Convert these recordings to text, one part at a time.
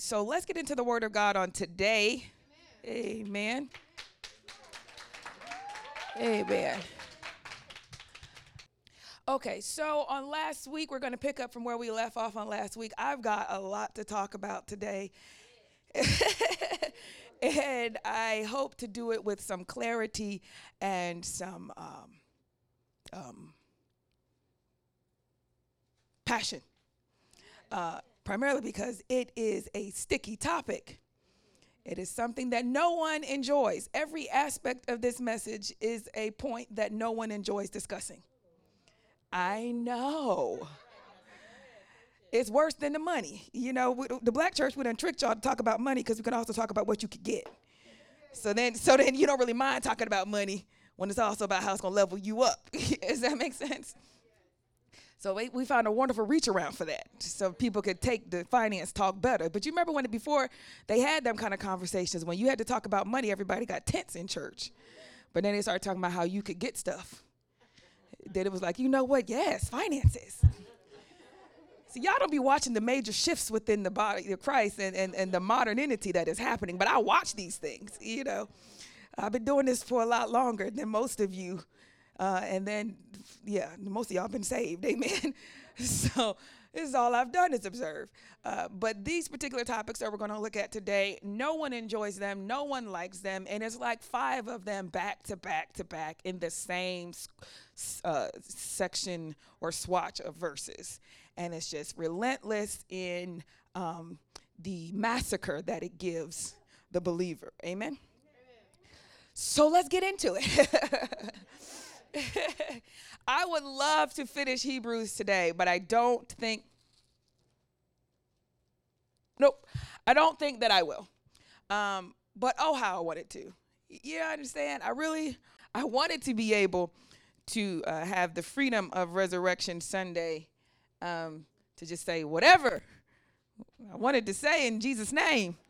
so let's get into the Word of God on today. Amen. Amen. Amen. Okay, so on last week, we're going to pick up from where we left off on last week. I've got a lot to talk about today. and I hope to do it with some clarity and some um, um, passion. Uh, primarily because it is a sticky topic. It is something that no one enjoys. Every aspect of this message is a point that no one enjoys discussing. I know. It's worse than the money. You know, the black church would have tricked y'all to talk about money because we can also talk about what you could get. So then, so then you don't really mind talking about money when it's also about how it's gonna level you up. Does that make sense? So we, we found a wonderful reach around for that, so people could take the finance talk better. But you remember when before they had them kind of conversations when you had to talk about money, everybody got tense in church. But then they started talking about how you could get stuff Then it was like, you know what? Yes, finances. See, y'all don't be watching the major shifts within the body of Christ and, and, and the modernity that is happening, but I watch these things, you know. I've been doing this for a lot longer than most of you. Uh, and then, yeah, most of y'all been saved, amen. so this is all I've done is observe. Uh, but these particular topics that we're going to look at today, no one enjoys them, no one likes them, and it's like five of them back to back to back in the same uh, section or swatch of verses. And it's just relentless in um, the massacre that it gives the believer. Amen? Amen. So let's get into it. I would love to finish Hebrews today, but I don't think, nope, I don't think that I will. Um, but oh, how I wanted to. Yeah, I understand. I really, I wanted to be able to uh, have the freedom of Resurrection Sunday um, to just say whatever I wanted to say in Jesus' name.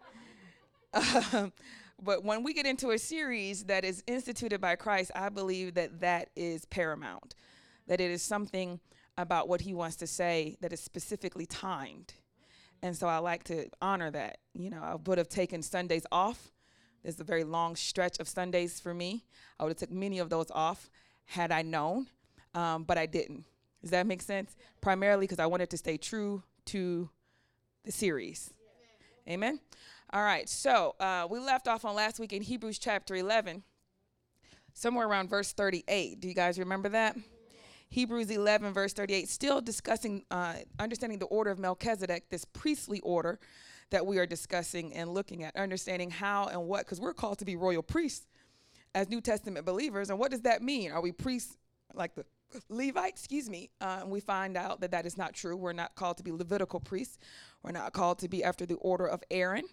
Um, but when we get into a series that is instituted by Christ, I believe that that is paramount, that it is something about what he wants to say that is specifically timed. And so I like to honor that. You know, I would have taken Sundays off. There's a very long stretch of Sundays for me. I would have took many of those off had I known, um, but I didn't. Does that make sense? Primarily because I wanted to stay true to the series. Amen. Amen? All right, so uh, we left off on last week in Hebrews chapter 11, somewhere around verse 38. Do you guys remember that? Hebrews 11, verse 38, still discussing, uh, understanding the order of Melchizedek, this priestly order that we are discussing and looking at, understanding how and what, because we're called to be royal priests as New Testament believers. And what does that mean? Are we priests like the Levite, excuse me, uh, we find out that that is not true. We're not called to be Levitical priests. We're not called to be after the order of Aaron.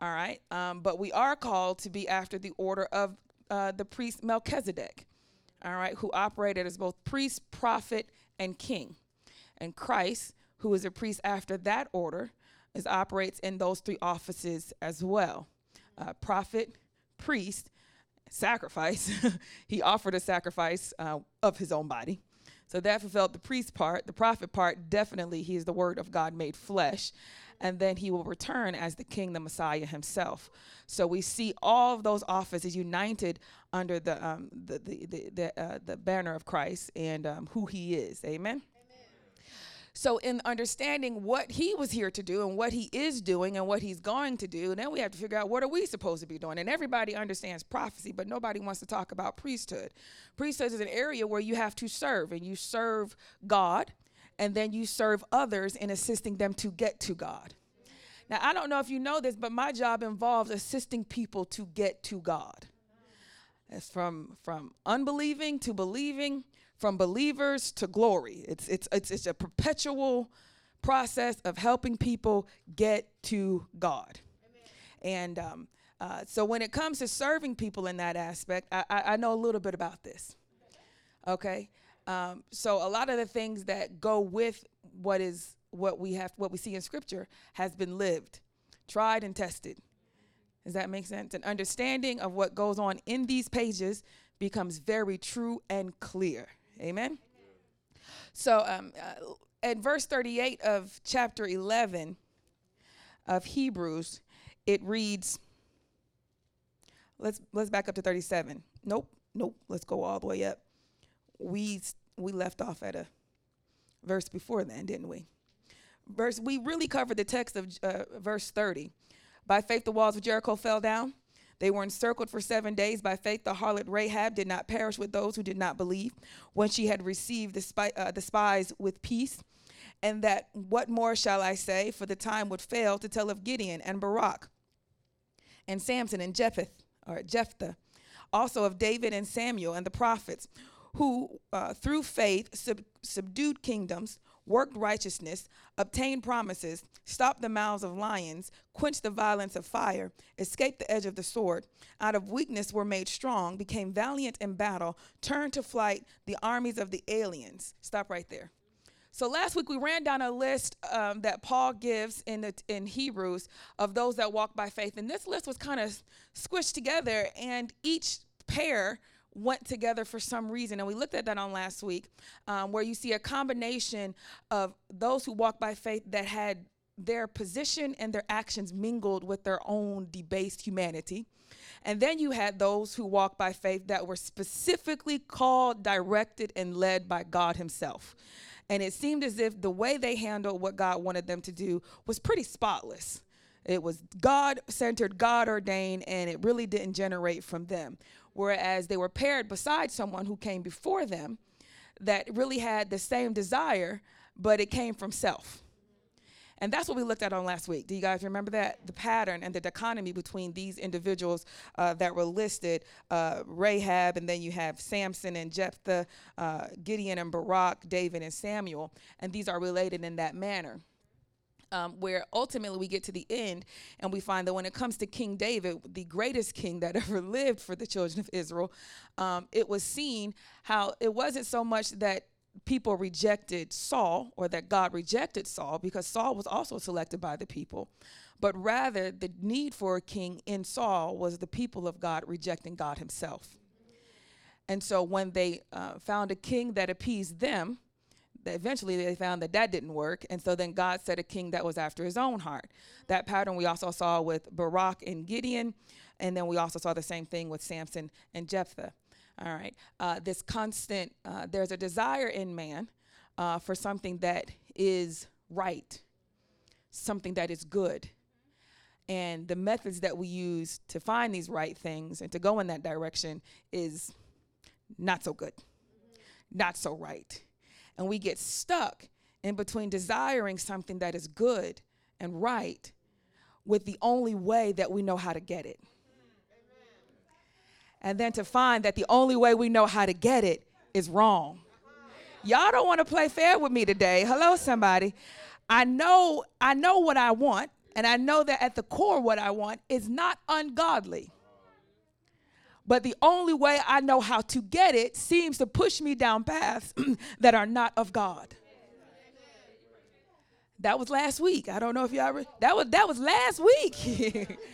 All right. Um, but we are called to be after the order of uh, the priest Melchizedek. All right. Who operated as both priest, prophet, and king. And Christ, who is a priest after that order, is operates in those three offices as well uh, prophet, priest, sacrifice. he offered a sacrifice uh, of his own body. So that fulfilled the priest part. The prophet part, definitely, he is the word of God made flesh. And then he will return as the king, the Messiah himself. So we see all of those offices united under the, um, the, the, the, the, uh, the banner of Christ and um, who he is. Amen. So, in understanding what he was here to do and what he is doing and what he's going to do, then we have to figure out what are we supposed to be doing. And everybody understands prophecy, but nobody wants to talk about priesthood. Priesthood is an area where you have to serve, and you serve God, and then you serve others in assisting them to get to God. Now, I don't know if you know this, but my job involves assisting people to get to God. It's from from unbelieving to believing, from believers to glory. It's, it's, it's, it's a perpetual process of helping people get to God. Amen. And um, uh, so when it comes to serving people in that aspect, I, I, I know a little bit about this. Okay. Um, so a lot of the things that go with what is what we have what we see in scripture has been lived tried and tested does that make sense an understanding of what goes on in these pages becomes very true and clear Amen. So, um, uh, at verse 38 of chapter 11, of Hebrews, it reads, let's let's back up to 37. Nope, nope, let's go all the way up. We we left off at a verse before then, didn't we? Verse we really covered the text of uh, verse 30. By faith the walls of Jericho fell down. They were encircled for seven days. By faith, the harlot Rahab did not perish with those who did not believe when she had received the, spy, uh, the spies with peace and that what more shall I say? For the time would fail to tell of Gideon and Barak and Samson and Jephthah, or Jephthah, also of David and Samuel and the prophets, who uh, through faith sub- subdued kingdoms, worked righteousness, obtained promises, stopped the mouths of lions, quenched the violence of fire, escaped the edge of the sword, out of weakness were made strong, became valiant in battle, turned to flight the armies of the aliens. Stop right there. So last week we ran down a list um, that Paul gives in the, in Hebrews of those that walk by faith, and this list was kind of squished together, and each pair went together for some reason, and we looked at that on last week, um, where you see a combination of those who walk by faith that had their position and their actions mingled with their own debased humanity. And then you had those who walk by faith that were specifically called, directed, and led by God Himself. And it seemed as if the way they handled what God wanted them to do was pretty spotless. It was God centered, God ordained, and it really didn't generate from them. Whereas they were paired beside someone who came before them that really had the same desire, but it came from self. And that's what we looked at on last week. Do you guys remember that? The pattern and the dichotomy between these individuals uh, that were listed uh, Rahab, and then you have Samson and Jephthah, uh, Gideon and Barak, David and Samuel. And these are related in that manner. Um, where ultimately we get to the end and we find that when it comes to King David, the greatest king that ever lived for the children of Israel, um, it was seen how it wasn't so much that people rejected Saul or that God rejected Saul because Saul was also selected by the people. But rather, the need for a king in Saul was the people of God rejecting God himself. And so when they uh, found a king that appeased them, eventually they found that that didn't work. And so then God set a king that was after his own heart. That pattern we also saw with Barak and Gideon. And then we also saw the same thing with Samson and Jephthah. All right. Uh, this constant, uh, there's a desire in man uh, for something that is right, something that is good. And the methods that we use to find these right things and to go in that direction is not so good, not so right. And we get stuck in between desiring something that is good and right with the only way that we know how to get it and then to find that the only way we know how to get it is wrong. Y'all don't want to play fair with me today. Hello, somebody. I know, I know what I want, and I know that at the core, what I want is not ungodly. But the only way I know how to get it seems to push me down paths that are not of God. That was last week. I don't know if y'all re- that was that was last week.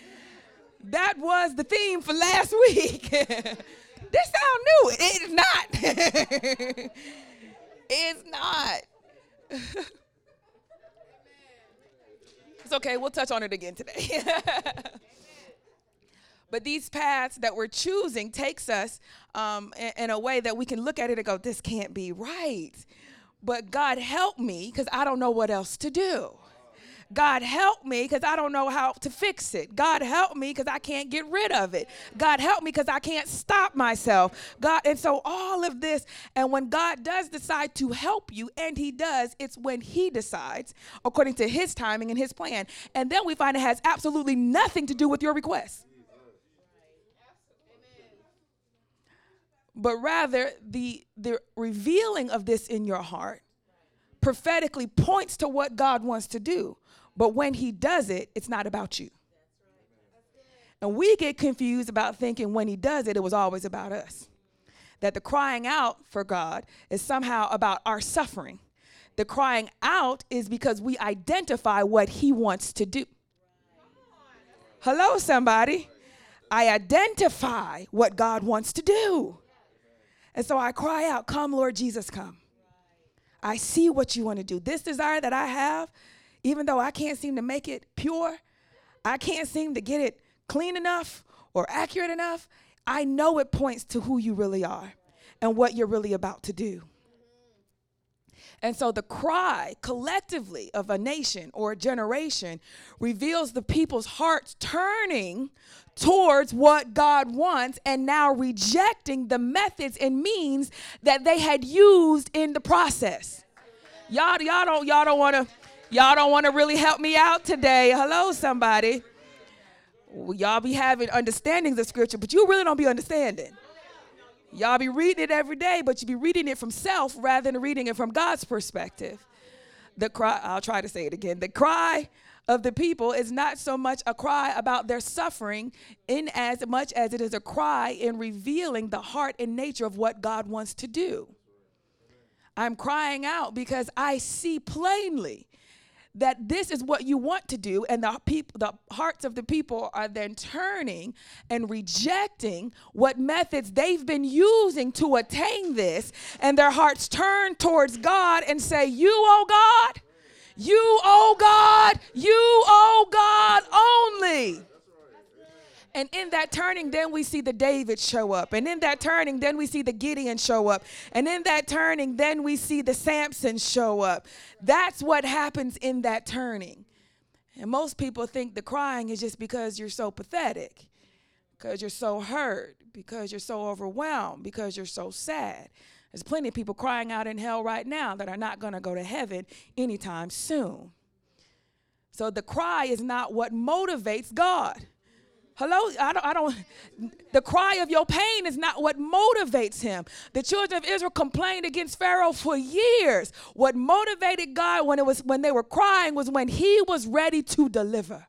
That was the theme for last week. this sound new. It is not. it's not. it's okay. We'll touch on it again today. But these paths that we're choosing takes us um, in, in a way that we can look at it and go, "This can't be right." But God help me because I don't know what else to do. God help me because I don't know how to fix it. God help me because I can't get rid of it. God help me because I can't stop myself. God, and so all of this, and when God does decide to help you, and He does, it's when He decides according to His timing and His plan. And then we find it has absolutely nothing to do with your request. But rather, the, the revealing of this in your heart prophetically points to what God wants to do. But when he does it, it's not about you. And we get confused about thinking when he does it, it was always about us. That the crying out for God is somehow about our suffering. The crying out is because we identify what he wants to do. Hello, somebody. I identify what God wants to do. And so I cry out, Come, Lord Jesus, come. I see what you want to do. This desire that I have, even though I can't seem to make it pure, I can't seem to get it clean enough or accurate enough, I know it points to who you really are and what you're really about to do. And so the cry collectively of a nation or a generation reveals the people's hearts turning towards what God wants and now rejecting the methods and means that they had used in the process. Y'all, y'all don't, y'all don't want to, y'all don't want to really help me out today. Hello, somebody. Well, y'all be having understandings of scripture, but you really don't be understanding. Y'all be reading it every day, but you be reading it from self rather than reading it from God's perspective. The cry, I'll try to say it again. The cry of the people is not so much a cry about their suffering in as much as it is a cry in revealing the heart and nature of what God wants to do. I'm crying out because I see plainly that this is what you want to do and the people the hearts of the people are then turning and rejecting what methods they've been using to attain this and their hearts turn towards God and say you oh God you oh God you oh God only and in that turning, then we see the David show up. And in that turning, then we see the Gideon show up. And in that turning, then we see the Samson show up. That's what happens in that turning. And most people think the crying is just because you're so pathetic, because you're so hurt, because you're so overwhelmed, because you're so sad. There's plenty of people crying out in hell right now that are not going to go to heaven anytime soon. So the cry is not what motivates God. Hello? I don't, I don't, the cry of your pain is not what motivates him. The children of Israel complained against Pharaoh for years. What motivated God when it was when they were crying was when he was ready to deliver.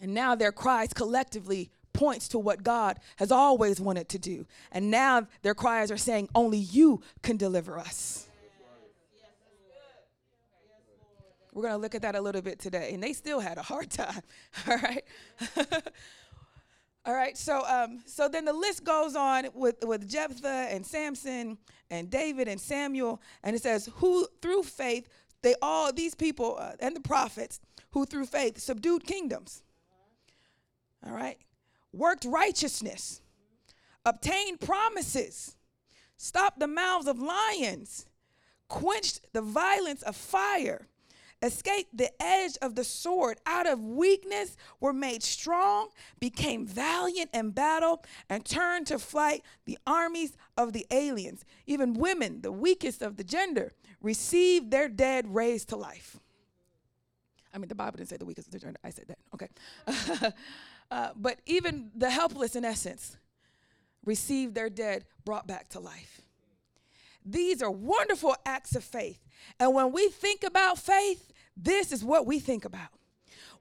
And now their cries collectively points to what God has always wanted to do. And now their cries are saying, only you can deliver us. We're going to look at that a little bit today. And they still had a hard time. All right. All right. So um, so then the list goes on with, with Jephthah and Samson and David and Samuel. And it says, who through faith, they all, these people uh, and the prophets who through faith subdued kingdoms. All right. Worked righteousness, obtained promises, stopped the mouths of lions, quenched the violence of fire escaped the edge of the sword, out of weakness were made strong, became valiant in battle, and turned to flight the armies of the aliens. Even women, the weakest of the gender, received their dead raised to life. I mean, the Bible didn't say the weakest of the gender. I said that. Okay. uh, but even the helpless, in essence, received their dead brought back to life. These are wonderful acts of faith. And when we think about faith, this is what we think about.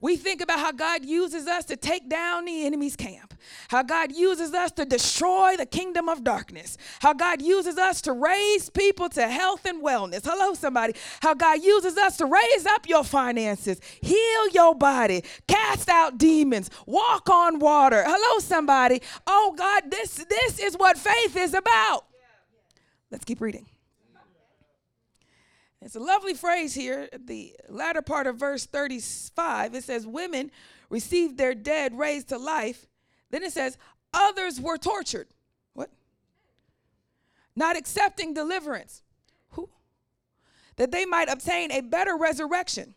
We think about how God uses us to take down the enemy's camp, how God uses us to destroy the kingdom of darkness, how God uses us to raise people to health and wellness. Hello, somebody. How God uses us to raise up your finances, heal your body, cast out demons, walk on water. Hello, somebody. Oh, God, this, this is what faith is about. Let's keep reading. It's a lovely phrase here, the latter part of verse 35. It says, Women received their dead raised to life. Then it says, Others were tortured. What? Not accepting deliverance. Who? That they might obtain a better resurrection.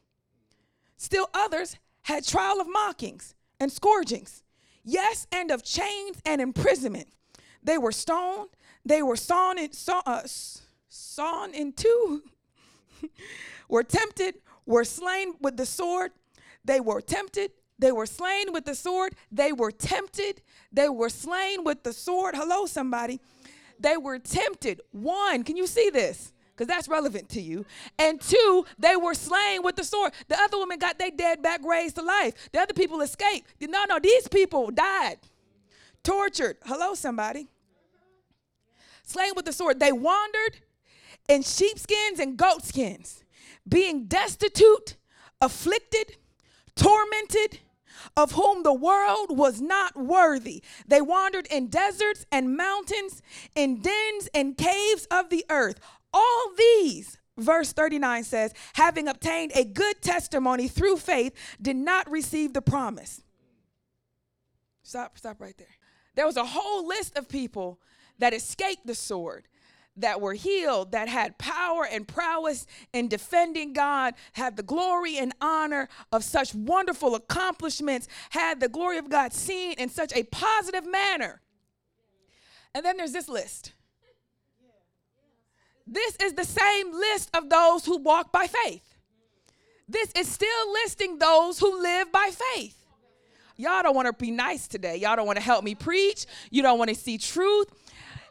Still others had trial of mockings and scourgings, yes, and of chains and imprisonment. They were stoned, they were sawn in, saw, uh, sawn in two were tempted, were slain with the sword. They were tempted, they were slain with the sword. They were tempted, they were slain with the sword. Hello, somebody. They were tempted. One, can you see this? Because that's relevant to you. And two, they were slain with the sword. The other woman got their dead back raised to life. The other people escaped. No, no, these people died, tortured. Hello, somebody. Slain with the sword. They wandered in sheepskins and goatskins, being destitute, afflicted, tormented, of whom the world was not worthy. They wandered in deserts and mountains, in dens and caves of the earth. All these verse 39 says, having obtained a good testimony through faith, did not receive the promise. Stop, stop right there. There was a whole list of people that escaped the sword, that were healed, that had power and prowess in defending God, had the glory and honor of such wonderful accomplishments, had the glory of God seen in such a positive manner. And then there's this list. This is the same list of those who walk by faith. This is still listing those who live by faith. Y'all don't want to be nice today. Y'all don't want to help me preach. You don't want to see truth.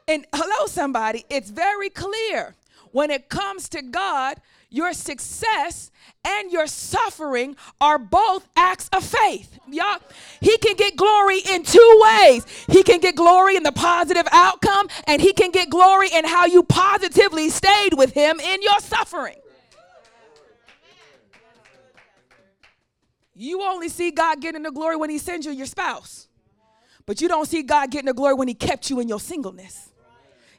And hello, somebody, it's very clear when it comes to God, your success and your suffering are both acts of faith. Y'all, he can get glory in two ways. He can get glory in the positive outcome, and he can get glory in how you positively stayed with him in your suffering. You only see God getting the glory when he sends you your spouse. But you don't see God getting the glory when he kept you in your singleness.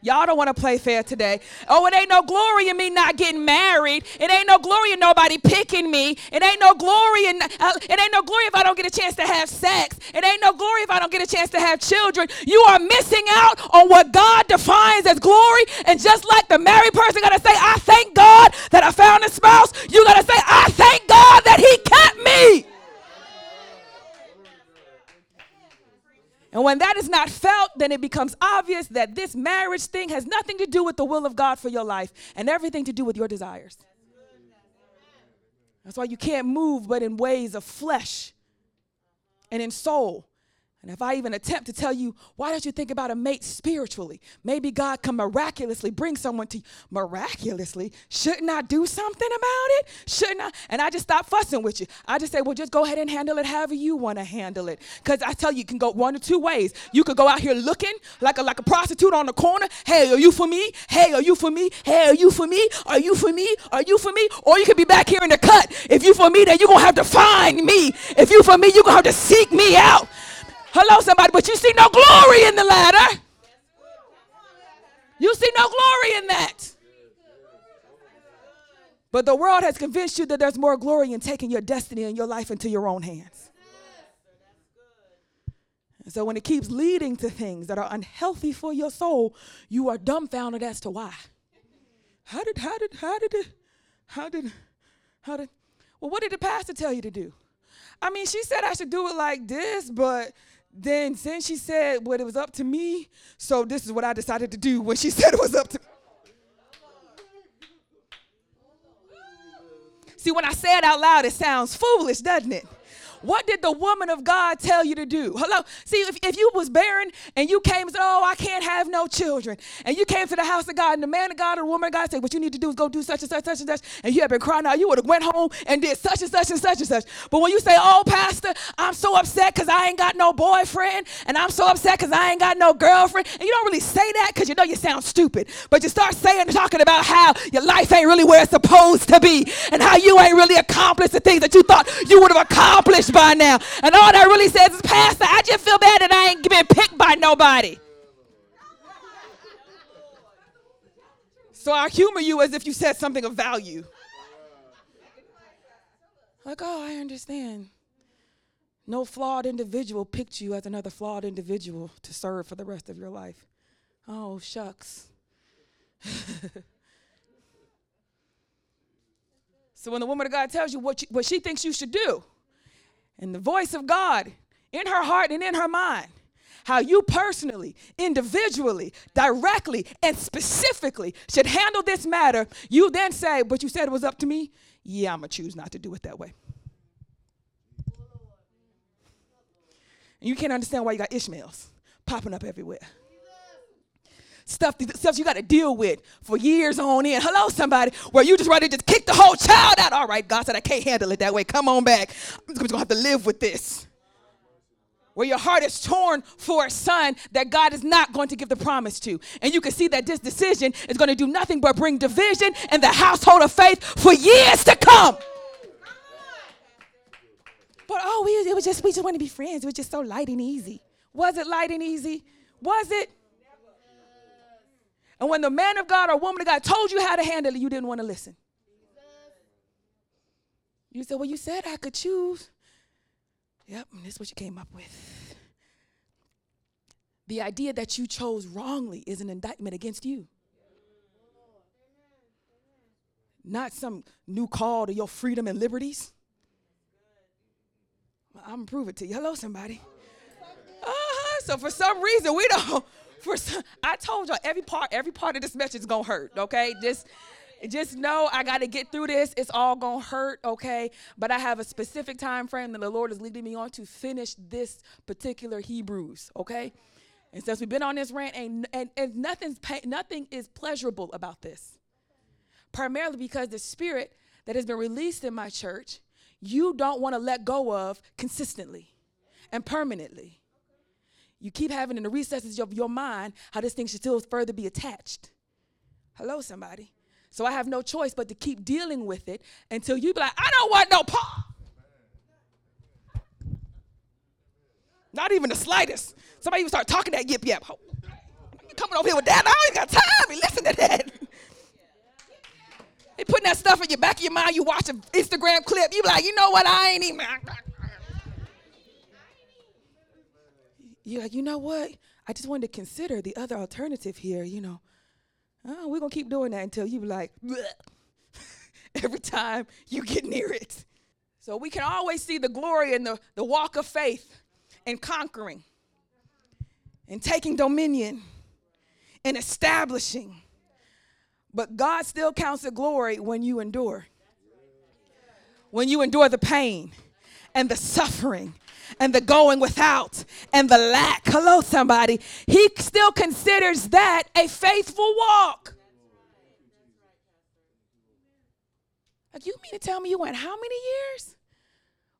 Y'all don't want to play fair today. Oh, it ain't no glory in me not getting married. It ain't no glory in nobody picking me. It ain't no glory in uh, it ain't no glory if I don't get a chance to have sex. It ain't no glory if I don't get a chance to have children. You are missing out on what God defines as glory. And just like the married person got to say, "I thank God that I found a spouse," you got to say, "I thank God that He kept me." And when that is not felt, then it becomes obvious that this marriage thing has nothing to do with the will of God for your life and everything to do with your desires. That's why you can't move but in ways of flesh and in soul and if I even attempt to tell you, why don't you think about a mate spiritually? Maybe God can miraculously bring someone to you. Miraculously? Shouldn't I do something about it? Shouldn't I? And I just stop fussing with you. I just say, well, just go ahead and handle it however you want to handle it. Because I tell you, you can go one or two ways. You could go out here looking like a, like a prostitute on the corner. Hey, are you for me? Hey, are you for me? Hey, are you for me? Are you for me? Are you for me? Or you could be back here in the cut. If you for me, then you're going to have to find me. If you for me, you're going to have to seek me out. Hello, somebody, but you see no glory in the ladder. You see no glory in that. But the world has convinced you that there's more glory in taking your destiny and your life into your own hands. And so when it keeps leading to things that are unhealthy for your soul, you are dumbfounded as to why. How did, how did, how did it, how did, how did, well, what did the pastor tell you to do? I mean, she said I should do it like this, but then since she said what it was up to me, so this is what I decided to do when she said it was up to me. See, when I say it out loud, it sounds foolish, doesn't it? What did the woman of God tell you to do? Hello? See, if, if you was barren and you came and said, Oh, I can't have no children, and you came to the house of God, and the man of God or the woman of God said, What you need to do is go do such and such, such and such, and you have been crying out, you would have went home and did such and such and such and such. But when you say, Oh, Pastor, I'm so upset because I ain't got no boyfriend, and I'm so upset because I ain't got no girlfriend, and you don't really say that because you know you sound stupid, but you start saying talking about how your life ain't really where it's supposed to be, and how you ain't really accomplished the things that you thought you would have accomplished by now. And all that really says is, Pastor, I just feel bad that I ain't been picked by nobody. So I humor you as if you said something of value. Like, oh, I understand. No flawed individual picked you as another flawed individual to serve for the rest of your life. Oh, shucks. so when the woman of God tells you what, you, what she thinks you should do, and the voice of God in her heart and in her mind. How you personally, individually, directly, and specifically should handle this matter. You then say, But you said it was up to me? Yeah, I'm going to choose not to do it that way. And you can't understand why you got Ishmaels popping up everywhere stuff, stuff you got to deal with for years on end. Hello, somebody, where you just ready to just kick the whole child out. All right, God said, I can't handle it that way. Come on back. I'm just going to have to live with this. Where your heart is torn for a son that God is not going to give the promise to. And you can see that this decision is going to do nothing but bring division in the household of faith for years to come. But oh, we, it was just we just want to be friends. It was just so light and easy. Was it light and easy? Was it? And when the man of God or woman of God told you how to handle it, you didn't want to listen. You said, Well, you said I could choose. Yep, and this is what you came up with. The idea that you chose wrongly is an indictment against you. Not some new call to your freedom and liberties. I'm gonna prove it to you. Hello, somebody. Uh-huh. So for some reason we don't. For some, I told y'all every part, every part of this message is gonna hurt. Okay, just just know I got to get through this. It's all going to hurt, okay? But I have a specific time frame that the Lord is leading me on to finish this particular Hebrews, okay? And since we've been on this rant, and, and, and nothing's nothing is pleasurable about this. Primarily because the spirit that has been released in my church, you don't want to let go of consistently and permanently. You keep having in the recesses of your mind how this thing should still further be attached. Hello, somebody. So I have no choice but to keep dealing with it until you be like, I don't want no part. Not even the slightest. Somebody even start talking that yip yap. Oh, you coming over here with that? I ain't got time to listen to that. They putting that stuff in your back of your mind. You watch an Instagram clip. You be like, you know what? I ain't even. You're like, you know what? I just wanted to consider the other alternative here. You know, uh, oh, we're gonna keep doing that until you like, every time you get near it. So we can always see the glory in the, the walk of faith and conquering and taking dominion and establishing. But God still counts the glory when you endure. When you endure the pain and the suffering and the going without and the lack. Hello, somebody. He still considers that a faithful walk. Like, you mean to tell me you went how many years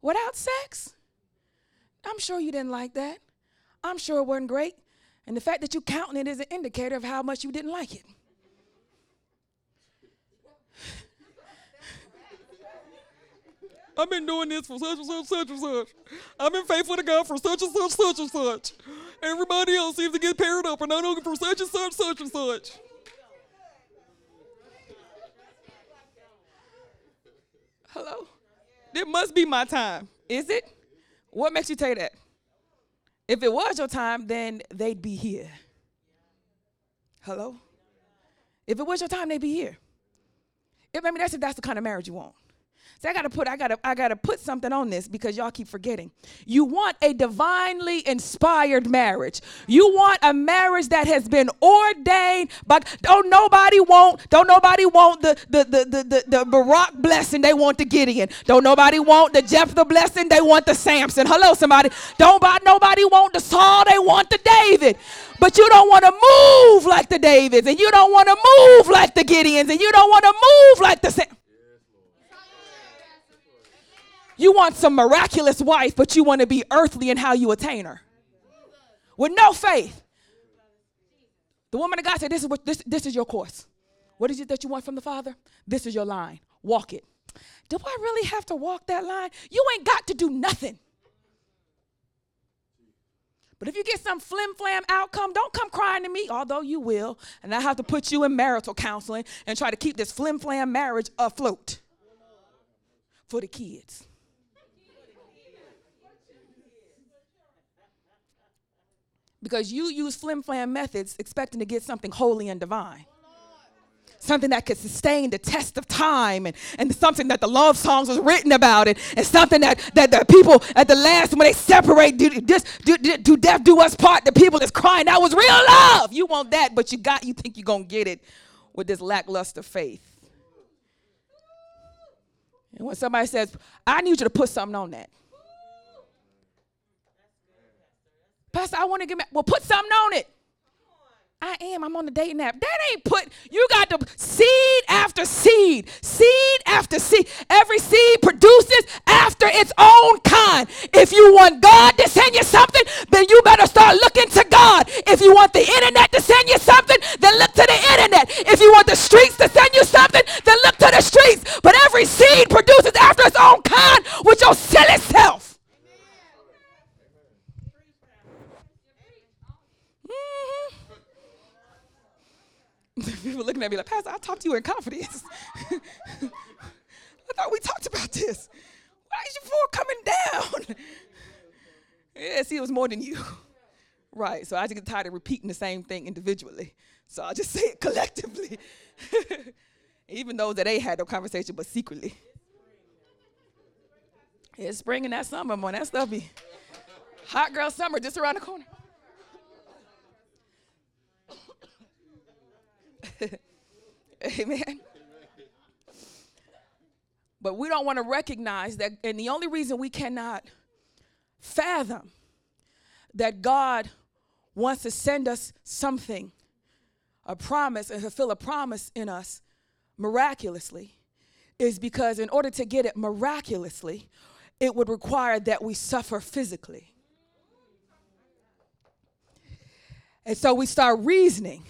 without sex? I'm sure you didn't like that. I'm sure it wasn't great. And the fact that you're counting it is an indicator of how much you didn't like it. I've been doing this for such and such, such and such. I've been faithful to God for such and such, such and such. Everybody else seems to get paired up, and I'm looking for such and such, such and such. Hello? It must be my time. Is it? What makes you say that? If it was your time, then they'd be here. Hello? If it was your time, they'd be here. If, mean, that's if that's the kind of marriage you want. So I gotta put, I gotta, I gotta put something on this because y'all keep forgetting. You want a divinely inspired marriage. You want a marriage that has been ordained, but don't nobody want, don't nobody want the the the the the, the Barak blessing. They want the Gideon. Don't nobody want the Jephthah blessing. They want the Samson. Hello, somebody. Don't nobody want the Saul. They want the David. But you don't want to move like the Davids, and you don't want to move like the Gideons, and you don't want to move like the Sam. You want some miraculous wife, but you want to be earthly in how you attain her. With no faith. The woman of God said, This is what this, this is your course. What is it that you want from the Father? This is your line. Walk it. Do I really have to walk that line? You ain't got to do nothing. But if you get some flim flam outcome, don't come crying to me, although you will. And I have to put you in marital counseling and try to keep this flim flam marriage afloat for the kids. Because you use flim flam methods expecting to get something holy and divine. Something that could sustain the test of time and, and something that the love songs was written about it and something that, that the people at the last when they separate do this do, do, do death do us part the people is crying that was real love. You want that but you got you think you're gonna get it with this lackluster faith. And when somebody says I need you to put something on that Pastor, I want to get married. Well, put something on it. I am. I'm on the dating app. That ain't put, you got to seed after seed, seed after seed. Every seed produces after its own kind. If you want God to send you something, then you better start looking to God. If you want the internet to send you something, then look to the internet. If you want the streets to send you something, then look to the streets. But every seed produces after its own kind with your silly self. looking at me like, Pastor, I talked to you in confidence. I thought we talked about this. Why is your four coming down? yeah, see, it was more than you. Right. So I just get tired of repeating the same thing individually. So I'll just say it collectively. Even those that they had no conversation, but secretly. It's spring and that summer, man. That stuff be hot girl summer just around the corner. Amen. But we don't want to recognize that, and the only reason we cannot fathom that God wants to send us something, a promise, and fulfill a promise in us miraculously, is because in order to get it miraculously, it would require that we suffer physically. And so we start reasoning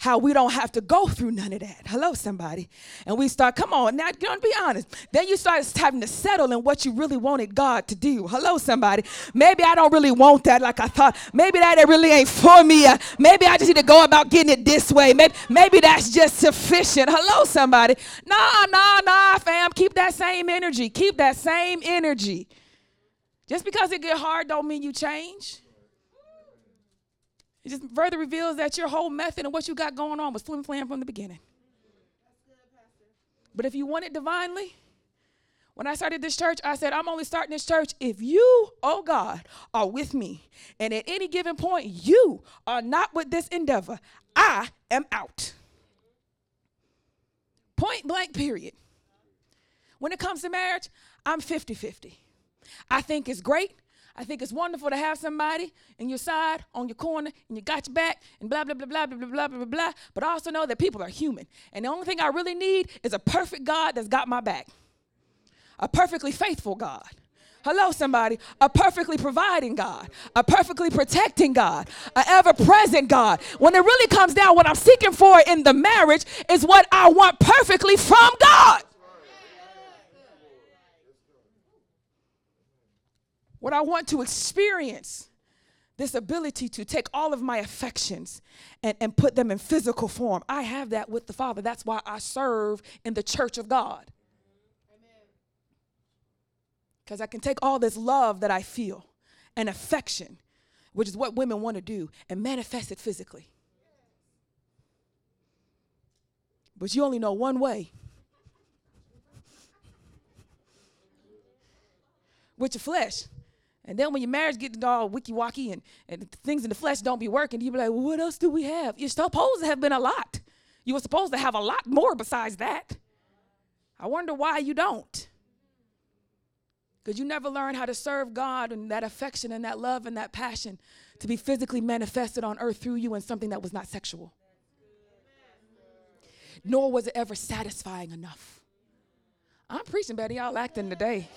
how we don't have to go through none of that. Hello, somebody. And we start, come on, now, gonna be honest. Then you start having to settle in what you really wanted God to do. Hello, somebody. Maybe I don't really want that like I thought. Maybe that it really ain't for me. Uh, maybe I just need to go about getting it this way. Maybe, maybe that's just sufficient. Hello, somebody. Nah, nah, nah, fam. Keep that same energy. Keep that same energy. Just because it get hard don't mean you change. It just further reveals that your whole method and what you got going on was flim flam from the beginning. But if you want it divinely, when I started this church, I said, I'm only starting this church if you, oh God, are with me. And at any given point, you are not with this endeavor. I am out. Point blank, period. When it comes to marriage, I'm 50 50. I think it's great. I think it's wonderful to have somebody in your side, on your corner, and you got your back, and blah, blah, blah, blah, blah, blah, blah, blah, blah. But I also know that people are human. And the only thing I really need is a perfect God that's got my back, a perfectly faithful God. Hello, somebody. A perfectly providing God, a perfectly protecting God, an ever present God. When it really comes down, what I'm seeking for in the marriage is what I want perfectly from God. What I want to experience this ability to take all of my affections and, and put them in physical form. I have that with the Father. That's why I serve in the church of God. Because I can take all this love that I feel and affection, which is what women want to do, and manifest it physically. But you only know one way. With your flesh. And then when your marriage gets all wicky wacky and, and things in the flesh don't be working, you be like, well, what else do we have? You're supposed to have been a lot. You were supposed to have a lot more besides that. I wonder why you don't. Because you never learn how to serve God and that affection and that love and that passion to be physically manifested on earth through you in something that was not sexual. Nor was it ever satisfying enough. I'm preaching better, y'all acting today.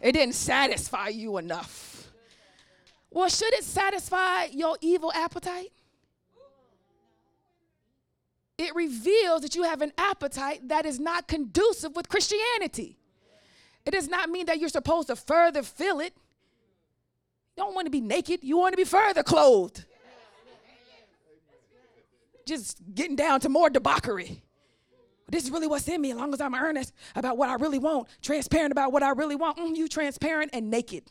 It didn't satisfy you enough. Well, should it satisfy your evil appetite? It reveals that you have an appetite that is not conducive with Christianity. It does not mean that you're supposed to further fill it. You don't want to be naked, you want to be further clothed. Just getting down to more debauchery this is really what's in me as long as I'm earnest about what I really want, transparent about what I really want. Mm, you transparent and naked.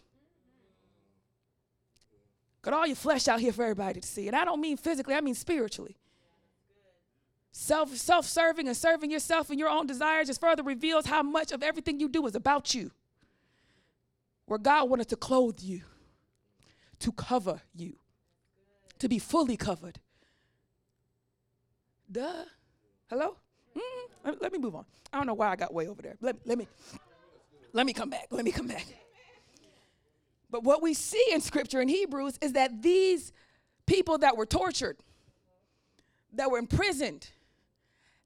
Got all your flesh out here for everybody to see. And I don't mean physically, I mean spiritually. Self self-serving and serving yourself and your own desires just further reveals how much of everything you do is about you. Where God wanted to clothe you, to cover you, to be fully covered. Duh. Hello? Mm, let, me move on. I don't know why I got way over there. Let, let me let me come back. Let me come back. But what we see in scripture in Hebrews is that these people that were tortured, that were imprisoned,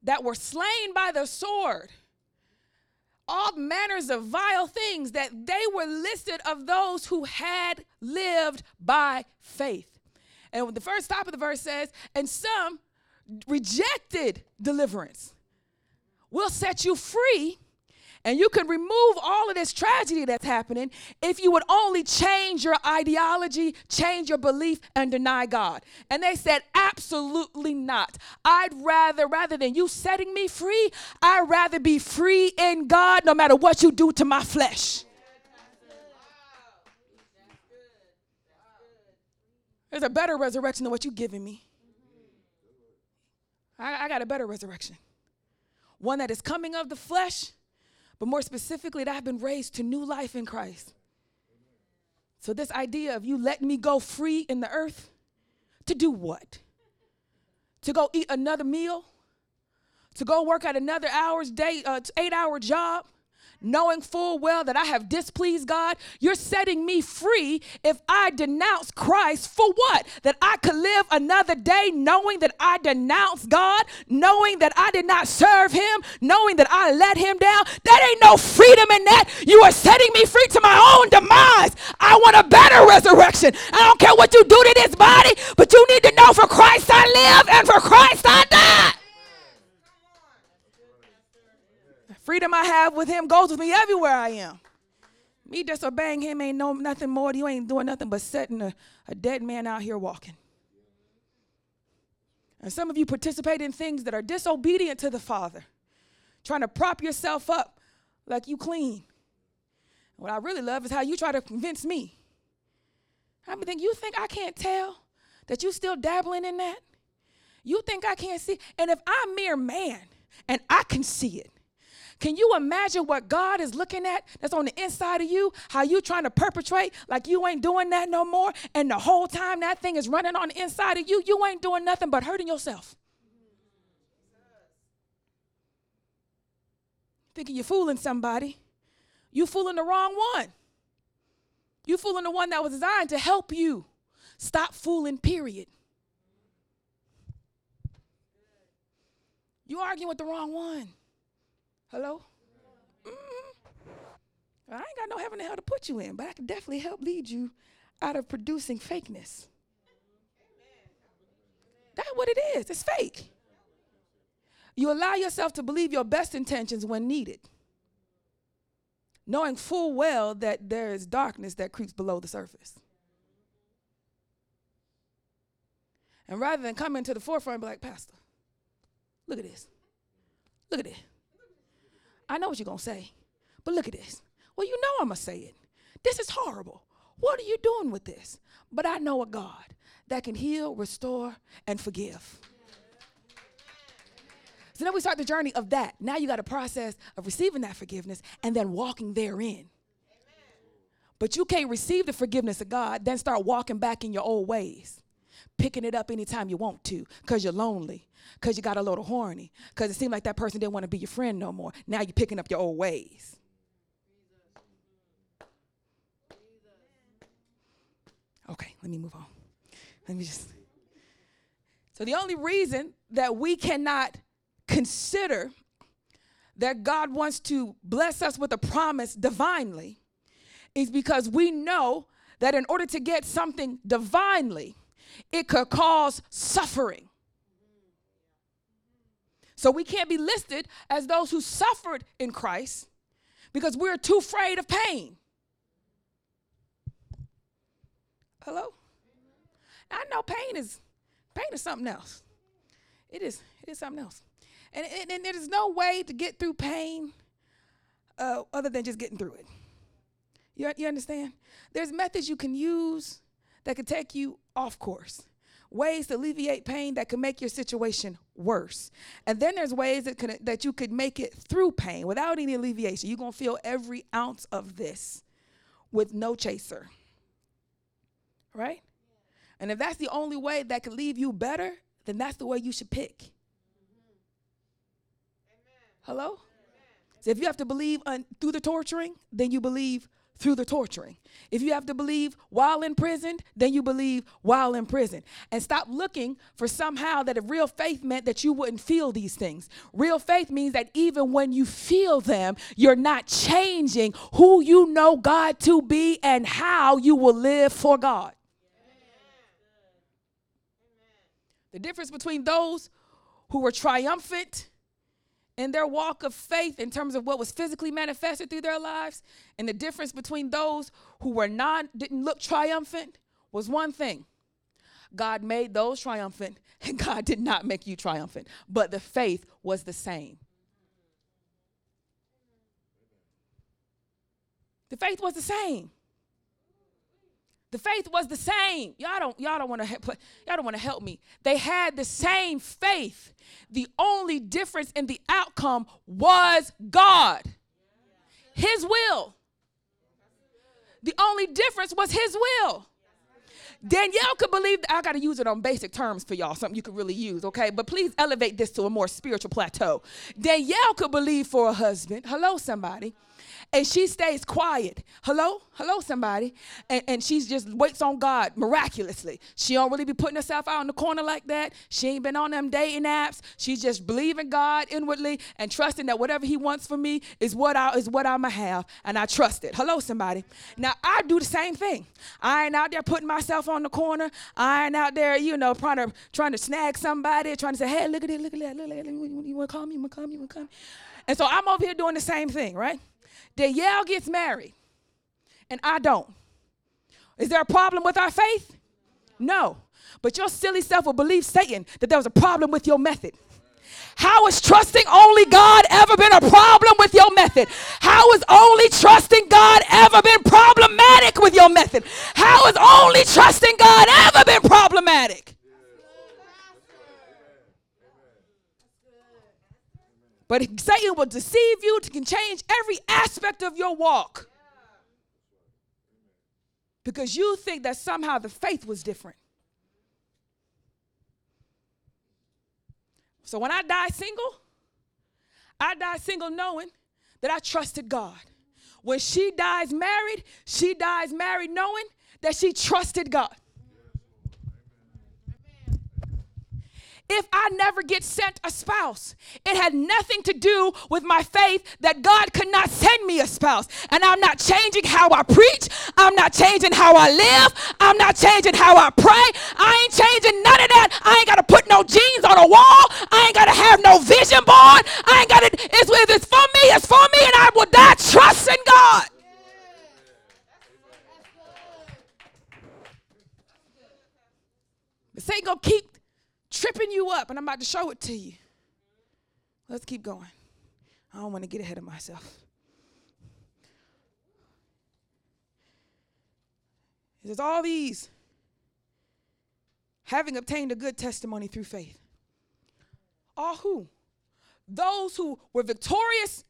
that were slain by the sword, all manners of vile things, that they were listed of those who had lived by faith. And the first stop of the verse says, and some rejected deliverance will set you free And you can remove all of this tragedy that's happening if you would only change your ideology, change your belief, and deny God. And they said, absolutely not. I'd rather, rather than you setting me free, I'd rather be free in God no matter what you do to my flesh. There's a better resurrection than what you're giving me. I, I got a better resurrection. One that is coming of the flesh but more specifically, that I've been raised to new life in Christ. So, this idea of you letting me go free in the earth to do what? To go eat another meal? To go work at another hour's day, uh, eight hour job? Knowing full well that I have displeased God. You're setting me free if I denounce Christ for what? That I could live another day knowing that I denounce God, knowing that I did not serve Him, knowing that I let Him down. That ain't no freedom in that. You are setting me free to my own demise. I want a better resurrection. I don't care what you do to this body, but you need to know for Christ I live and for Christ I die. Freedom I have with him goes with me everywhere I am. Me disobeying him ain't no nothing more. You ain't doing nothing but setting a, a dead man out here walking. And some of you participate in things that are disobedient to the Father, trying to prop yourself up like you clean. What I really love is how you try to convince me. I mean, think you think I can't tell that you still dabbling in that? You think I can't see? And if I'm mere man and I can see it, can you imagine what God is looking at that's on the inside of you? How you trying to perpetrate like you ain't doing that no more, and the whole time that thing is running on the inside of you, you ain't doing nothing but hurting yourself. Thinking you're fooling somebody, you fooling the wrong one. You fooling the one that was designed to help you. Stop fooling, period. You arguing with the wrong one. Hello? Mm-hmm. I ain't got no heaven and hell to put you in, but I can definitely help lead you out of producing fakeness. That's what it is. It's fake. You allow yourself to believe your best intentions when needed, knowing full well that there is darkness that creeps below the surface. And rather than coming to the forefront and be like, Pastor, look at this. Look at this. I know what you're going to say, but look at this. Well, you know I'm going to say it. This is horrible. What are you doing with this? But I know a God that can heal, restore, and forgive. So then we start the journey of that. Now you got a process of receiving that forgiveness and then walking therein. But you can't receive the forgiveness of God, then start walking back in your old ways, picking it up anytime you want to because you're lonely, because you got a little horny, because it seemed like that person didn't want to be your friend no more. Now you're picking up your old ways. Okay, let me move on. Let me just. So, the only reason that we cannot consider that God wants to bless us with a promise divinely is because we know that in order to get something divinely, it could cause suffering. So we can't be listed as those who suffered in Christ because we're too afraid of pain. Hello? I know pain is pain is something else. It is it is something else. And, and, and there's no way to get through pain uh, other than just getting through it. You, you understand? There's methods you can use that could take you off course ways to alleviate pain that can make your situation worse. And then there's ways that, can, that you could make it through pain without any alleviation. You're going to feel every ounce of this with no chaser. Right? And if that's the only way that could leave you better, then that's the way you should pick. Hello? So if you have to believe un- through the torturing, then you believe through the torturing. If you have to believe while in prison, then you believe while in prison. And stop looking for somehow that if real faith meant that you wouldn't feel these things. Real faith means that even when you feel them, you're not changing who you know God to be and how you will live for God. The difference between those who were triumphant in their walk of faith in terms of what was physically manifested through their lives and the difference between those who were not didn't look triumphant was one thing. God made those triumphant and god did not make you triumphant but the faith was the same. The faith was the same the faith was the same. Y'all don't y'all don't want to y'all don't want to help me. They had the same faith. The only difference in the outcome was God. His will. The only difference was his will. Danielle could believe I got to use it on basic terms for y'all, something you could really use, okay? But please elevate this to a more spiritual plateau. Danielle could believe for a husband. Hello, somebody and she stays quiet. Hello? Hello, somebody. And, and she just waits on God miraculously. She don't really be putting herself out in the corner like that. She ain't been on them dating apps. She's just believing God inwardly and trusting that whatever he wants for me is what I is what I'ma have. And I trust it. Hello, somebody. Now I do the same thing. I ain't out there putting myself on the corner. iron out there, you know, trying to trying to snag somebody, trying to say, hey, look at it, look at that, look at that. You wanna call me? You wanna call me? You wanna call me? And so I'm over here doing the same thing, right? Danielle gets married and I don't. Is there a problem with our faith? No. But your silly self will believe Satan that there was a problem with your method. How is trusting only God ever been a problem with your method? How has only trusting God ever been problematic with your method? How has only trusting God ever been problematic? But Satan will deceive you to can change every aspect of your walk. Because you think that somehow the faith was different. So when I die single, I die single knowing that I trusted God. When she dies married, she dies married knowing that she trusted God. If I never get sent a spouse. It had nothing to do with my faith that God could not send me a spouse. And I'm not changing how I preach. I'm not changing how I live. I'm not changing how I pray. I ain't changing none of that. I ain't got to put no jeans on a wall. I ain't got to have no vision board. I ain't got to, it's, if it's for me, it's for me, and I will die trusting God. But Satan gonna keep tripping you up, and I'm about to show it to you. Let's keep going. I don't want to get ahead of myself. It says, all these having obtained a good testimony through faith. All who? Those who were victorious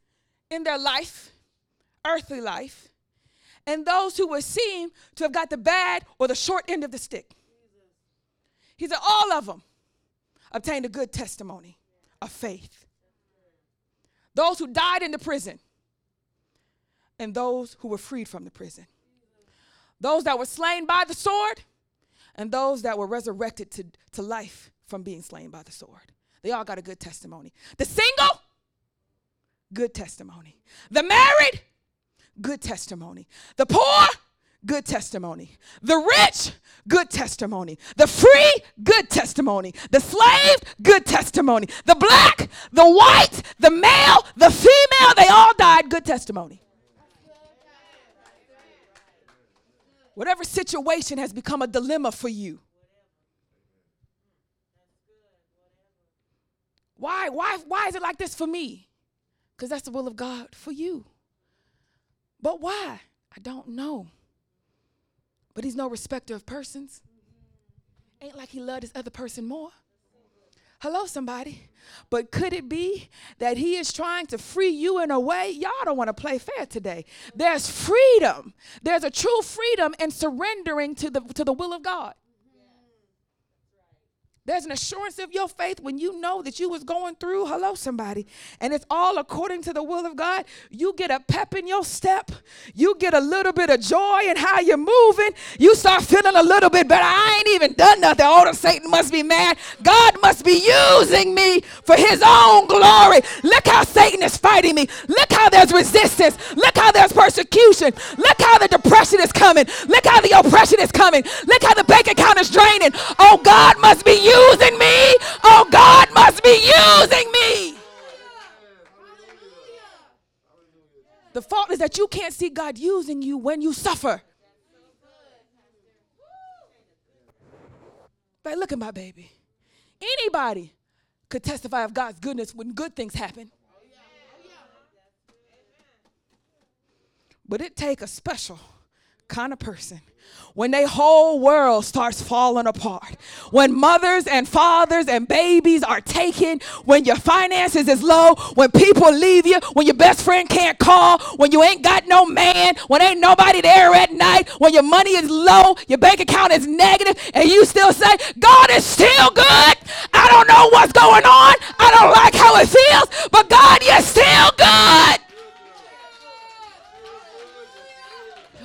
in their life, earthly life, and those who were seen to have got the bad or the short end of the stick. He said, all of them obtained a good testimony of faith. Those who died in the prison and those who were freed from the prison. Those that were slain by the sword and those that were resurrected to, to life from being slain by the sword. They all got a good testimony. The single, good testimony. The married, good testimony. The poor, good testimony. The rich, good testimony. The free, good testimony. The slave, good testimony. The black, the white, the male, the female, they all died, good testimony. Whatever situation has become a dilemma for you. Why, why, why is it like this for me? Because that's the will of God for you. But why? I don't know. But he's no respecter of persons. Ain't like he loved this other person more. Hello, somebody. But could it be that he is trying to free you in a way? Y'all don't want to play fair today. There's freedom. There's a true freedom in surrendering to the, to the will of God. There's an assurance of your faith when you know that you was going through, hello somebody, and it's all according to the will of God. You get a pep in your step. You get a little bit of joy in how you're moving. You start feeling a little bit better. I ain't even done nothing. Oh, the Satan must be mad. God must be using me for his own glory. Look how Satan is fighting me. Look how there's resistance. Look how there's persecution. Look how the depression is coming. Look how the oppression is coming. Look how the bank account is draining. Oh, God must be using using me. Oh, God must be using me. The fault is that you can't see God using you when you suffer. But look at my baby. Anybody could testify of God's goodness when good things happen. But it take a special kind of person when their whole world starts falling apart, when mothers and fathers and babies are taken, when your finances is low, when people leave you, when your best friend can't call, when you ain't got no man, when ain't nobody there at night, when your money is low, your bank account is negative, and you still say, God is still good. I don't know what's going on. I don't like how it feels, but God, you're still good.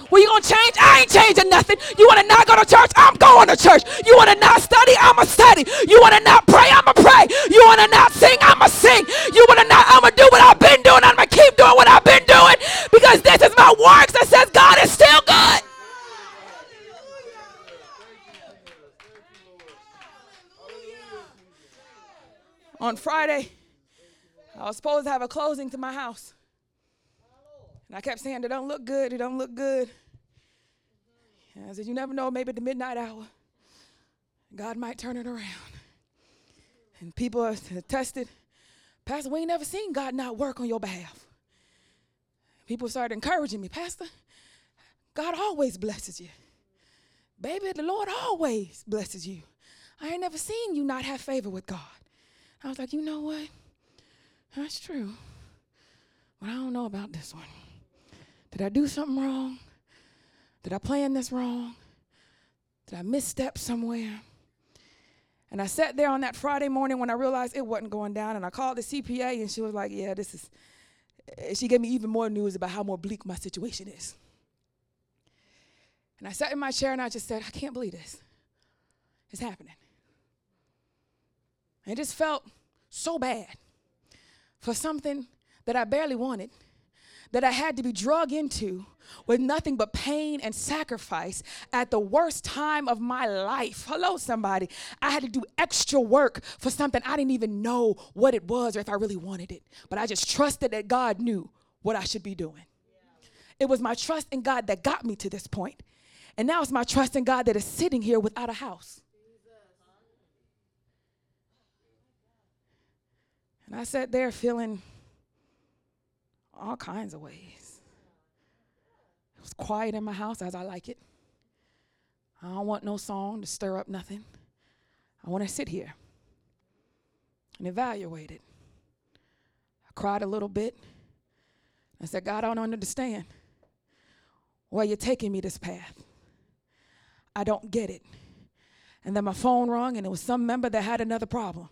Well, you gonna change? I ain't changing nothing. You wanna not go to church? I'm going to church. You wanna not study? I'ma study. You wanna not pray? I'ma pray. You wanna not sing? I'ma sing. You wanna not? I'ma do what I've been doing. I'ma keep doing what I've been doing because this is my works that says God is still good. On Friday, I was supposed to have a closing to my house. And I kept saying, it don't look good, it don't look good. And I said, you never know, maybe at the midnight hour, God might turn it around. And people have tested, Pastor, we ain't never seen God not work on your behalf. People started encouraging me, Pastor, God always blesses you. Baby, the Lord always blesses you. I ain't never seen you not have favor with God. I was like, you know what? That's true. But I don't know about this one. Did I do something wrong? Did I plan this wrong? Did I misstep somewhere? And I sat there on that Friday morning when I realized it wasn't going down, and I called the CPA, and she was like, Yeah, this is. She gave me even more news about how more bleak my situation is. And I sat in my chair and I just said, I can't believe this. It's happening. And it just felt so bad for something that I barely wanted that I had to be drug into with nothing but pain and sacrifice at the worst time of my life. Hello, somebody. I had to do extra work for something I didn't even know what it was or if I really wanted it. But I just trusted that God knew what I should be doing. It was my trust in God that got me to this point. And now it's my trust in God that is sitting here without a house. And I sat there feeling all kinds of ways. It was quiet in my house as I like it. I don't want no song to stir up nothing. I want to sit here and evaluate it. I cried a little bit. I said, God, I don't understand why you're taking me this path. I don't get it. And then my phone rang, and it was some member that had another problem.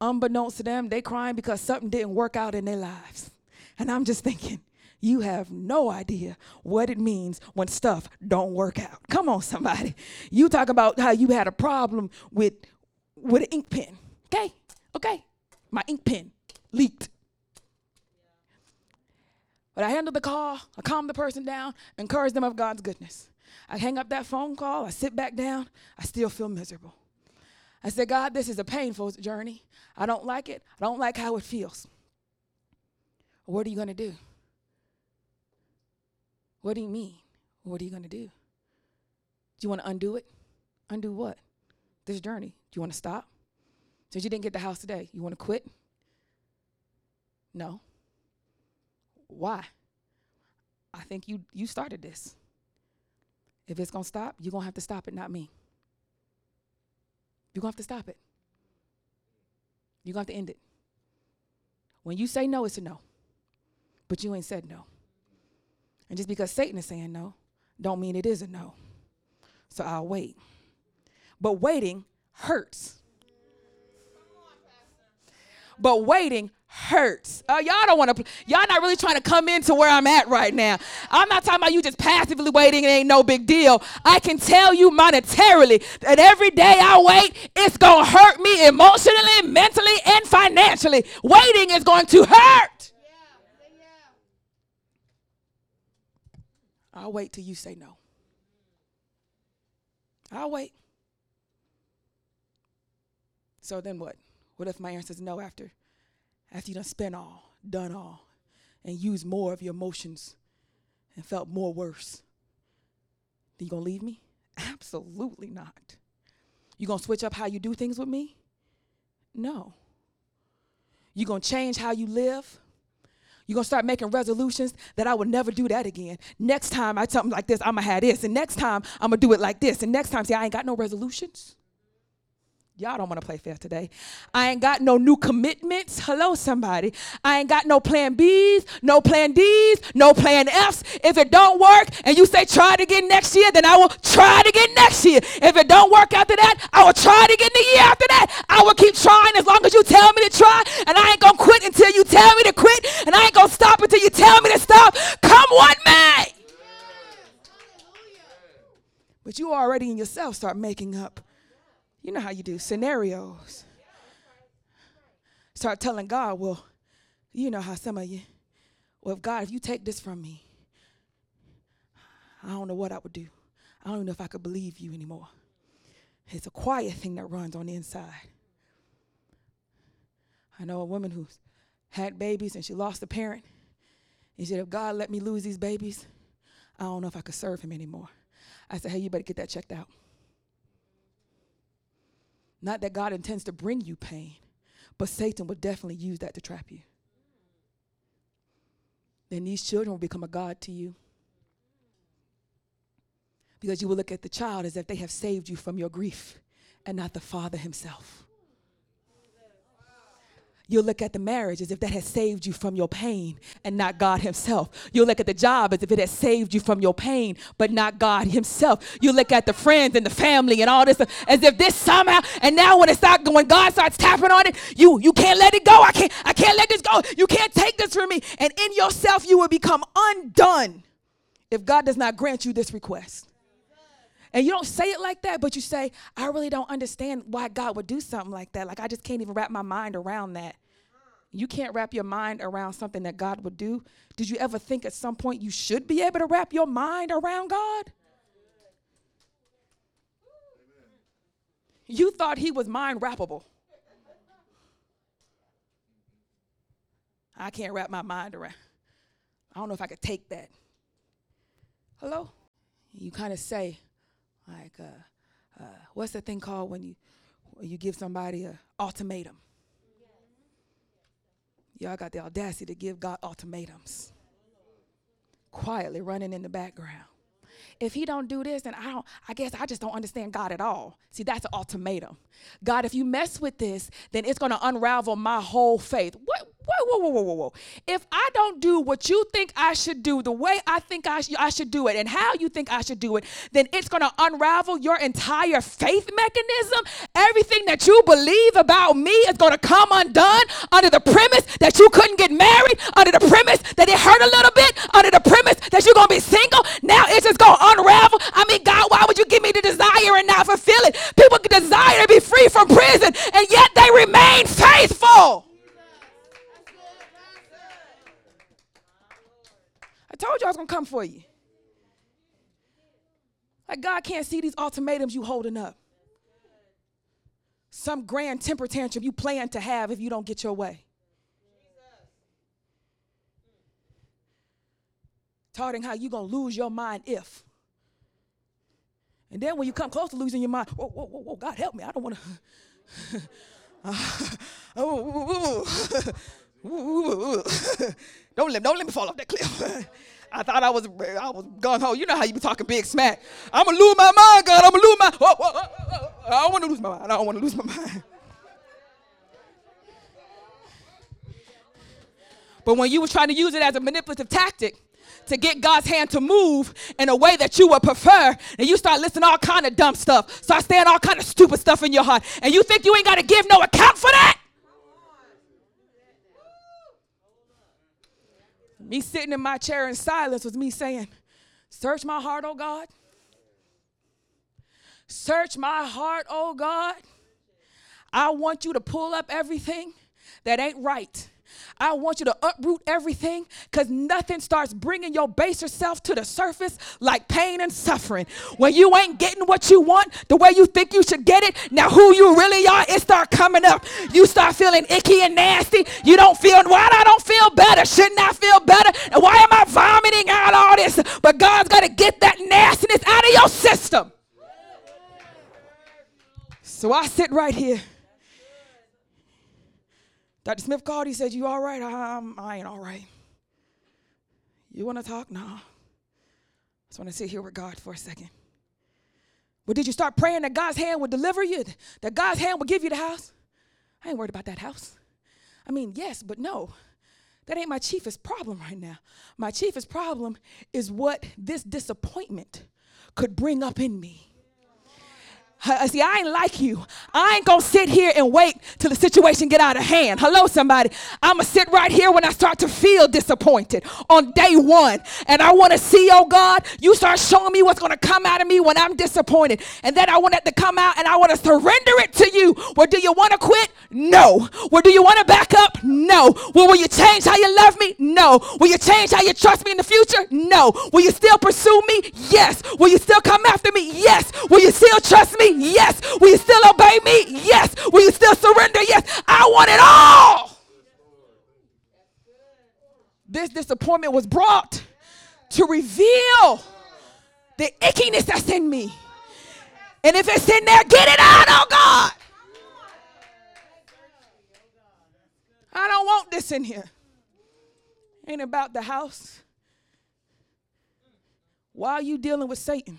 Unbeknownst to them, they crying because something didn't work out in their lives. And I'm just thinking, you have no idea what it means when stuff don't work out. Come on, somebody. You talk about how you had a problem with with an ink pen. Okay, okay. My ink pen leaked. But I handled the call, I calmed the person down, encouraged them of God's goodness. I hang up that phone call, I sit back down, I still feel miserable. I said, God, this is a painful journey. I don't like it. I don't like how it feels. What are you going to do? What do you mean? What are you going to do? Do you want to undo it? Undo what? This journey. Do you want to stop? Since you didn't get the house today, you want to quit? No. Why? I think you you started this. If it's going to stop, you're going to have to stop it, not me. You're to have to stop it. You're to have to end it. When you say no, it's a no but you ain't said no. And just because Satan is saying no, don't mean it is a no. So I'll wait. But waiting hurts. But waiting hurts. Uh, y'all don't want to, y'all not really trying to come into where I'm at right now. I'm not talking about you just passively waiting, it ain't no big deal. I can tell you monetarily that every day I wait, it's to hurt me emotionally, mentally, and financially. Waiting is going to hurt. I'll wait till you say no. I'll wait. So then what? What if my answer is no after after you done spent all, done all, and used more of your emotions and felt more worse, then you gonna leave me? Absolutely not. You gonna switch up how you do things with me? No. You gonna change how you live? You're gonna start making resolutions that I will never do that again. Next time I something like this, I'm gonna have this, and next time I'm gonna do it like this, and next time, see, I ain't got no resolutions. Y'all don't want to play fair today. I ain't got no new commitments. Hello, somebody. I ain't got no plan B's, no plan D's, no plan F's. If it don't work and you say try it again next year, then I will try it again next year. If it don't work after that, I will try it again the year after that. I will keep trying as long as you tell me to try, and I ain't gonna quit until you tell me to quit, and I ain't gonna stop until you tell me to stop. Come what may. But you already in yourself start making up you know how you do scenarios. Start telling God, well, you know how some of you, well, if God, if you take this from me, I don't know what I would do. I don't know if I could believe you anymore. It's a quiet thing that runs on the inside. I know a woman who's had babies and she lost a parent. And she said, if God let me lose these babies, I don't know if I could serve him anymore. I said, hey, you better get that checked out. Not that God intends to bring you pain, but Satan will definitely use that to trap you. Then these children will become a God to you. Because you will look at the child as if they have saved you from your grief and not the father himself. You'll look at the marriage as if that has saved you from your pain and not God Himself. You'll look at the job as if it has saved you from your pain, but not God Himself. You look at the friends and the family and all this as if this somehow, and now when it starts when God starts tapping on it, you you can't let it go. I can't, I can't let this go. You can't take this from me. And in yourself, you will become undone if God does not grant you this request. And you don't say it like that, but you say, I really don't understand why God would do something like that. Like, I just can't even wrap my mind around that. You can't wrap your mind around something that God would do. Did you ever think at some point you should be able to wrap your mind around God? You thought he was mind wrappable. I can't wrap my mind around. I don't know if I could take that. Hello? You kind of say, like uh, uh, what's that thing called when you when you give somebody an ultimatum? Y'all got the audacity to give God ultimatums. Quietly running in the background. If he don't do this, then I don't, I guess I just don't understand God at all. See, that's an ultimatum. God, if you mess with this, then it's gonna unravel my whole faith. What whoa, whoa, whoa, whoa, whoa. If I don't do what you think I should do, the way I think I, sh- I should do it, and how you think I should do it, then it's going to unravel your entire faith mechanism. Everything that you believe about me is going to come undone under the premise that you couldn't get married, under the premise that it hurt a little bit, under the premise that you're going to be single. Now it's just going to unravel. I mean, God, why would you give me the desire and not fulfill it? People desire to be free from prison, and yet they remain faithful. Told you I was to come for you. Like, God can't see these ultimatums you holding up. Some grand temper tantrum you plan to have if you don't get your way. Taught how you to lose your mind if. And then when you come close to losing your mind, whoa, whoa, whoa, whoa God help me. I don't want to. Ah, oh, don't let don't let me fall off that cliff. I thought I was I was gung ho. You know how you be talking big smack. I'm gonna lose my mind, God. I'm gonna lose my. I don't want to lose my mind. I don't want to lose my mind. But when you were trying to use it as a manipulative tactic to get God's hand to move in a way that you would prefer, and you start listening all kind of dumb stuff, start saying all kind of stupid stuff in your heart, and you think you ain't got to give no account for that. Me sitting in my chair in silence was me saying, Search my heart, oh God. Search my heart, oh God. I want you to pull up everything that ain't right I want you to uproot everything because nothing starts bringing your baser self to the surface like pain and suffering. When you ain't getting what you want the way you think you should get it, now who you really are, it start coming up. You start feeling icky and nasty. You don't feel, why I don't feel better? Shouldn't I feel better? And why am I vomiting out all this? But God's got to get that nastiness out of your system. So I sit right here. Dr. Smith called. He said, You all right? I'm, I ain't all right. You want to talk? No. I just want to sit here with God for a second. But did you start praying that God's hand would deliver you? That God's hand would give you the house? I ain't worried about that house. I mean, yes, but no. That ain't my chiefest problem right now. My chiefest problem is what this disappointment could bring up in me. Uh, see, I ain't like you. I ain't gonna sit here and wait till the situation get out of hand. Hello, somebody. I'ma sit right here when I start to feel disappointed on day one. And I wanna see, oh God, you start showing me what's gonna come out of me when I'm disappointed. And then I want it to come out and I wanna surrender it to you. Well, do you wanna quit? No. Well, do you wanna back up? No. Well, will you change how you love me? No. Will you change how you trust me in the future? No. Will you still pursue me? Yes. Will you still come after me? Yes. Will you still trust me? Yes. Will you still obey me? Yes. Will you still surrender? Yes. I want it all. This disappointment was brought to reveal the ickiness that's in me. And if it's in there, get it out, oh God. I don't want this in here. Ain't about the house. Why are you dealing with Satan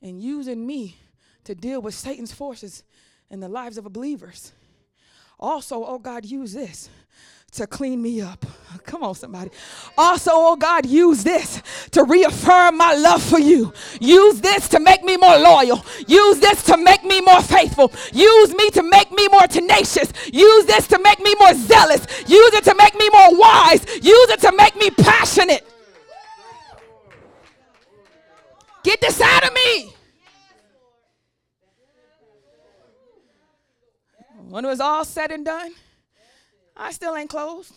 and using me to deal with Satan's forces in the lives of believers. Also, oh God, use this to clean me up. Come on, somebody. Also, oh God, use this to reaffirm my love for you. Use this to make me more loyal. Use this to make me more faithful. Use me to make me more tenacious. Use this to make me more zealous. Use it to make me more wise. Use it to make me passionate. Get this out of me. When it was all said and done, I still ain't closed.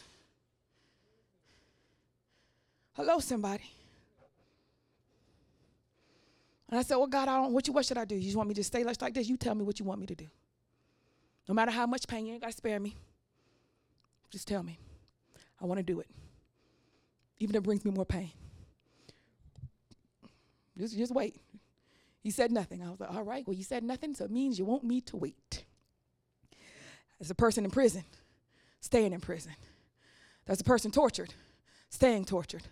Hello, somebody. And I said, Well, God, I don't what you what should I do? You just want me to stay like, this? You tell me what you want me to do. No matter how much pain, you ain't gotta spare me. Just tell me. I want to do it. Even if it brings me more pain. Just, just wait. He said nothing. I was like, all right, well, you said nothing, so it means you want me to wait. As a person in prison, staying in prison. That's a person tortured, staying tortured.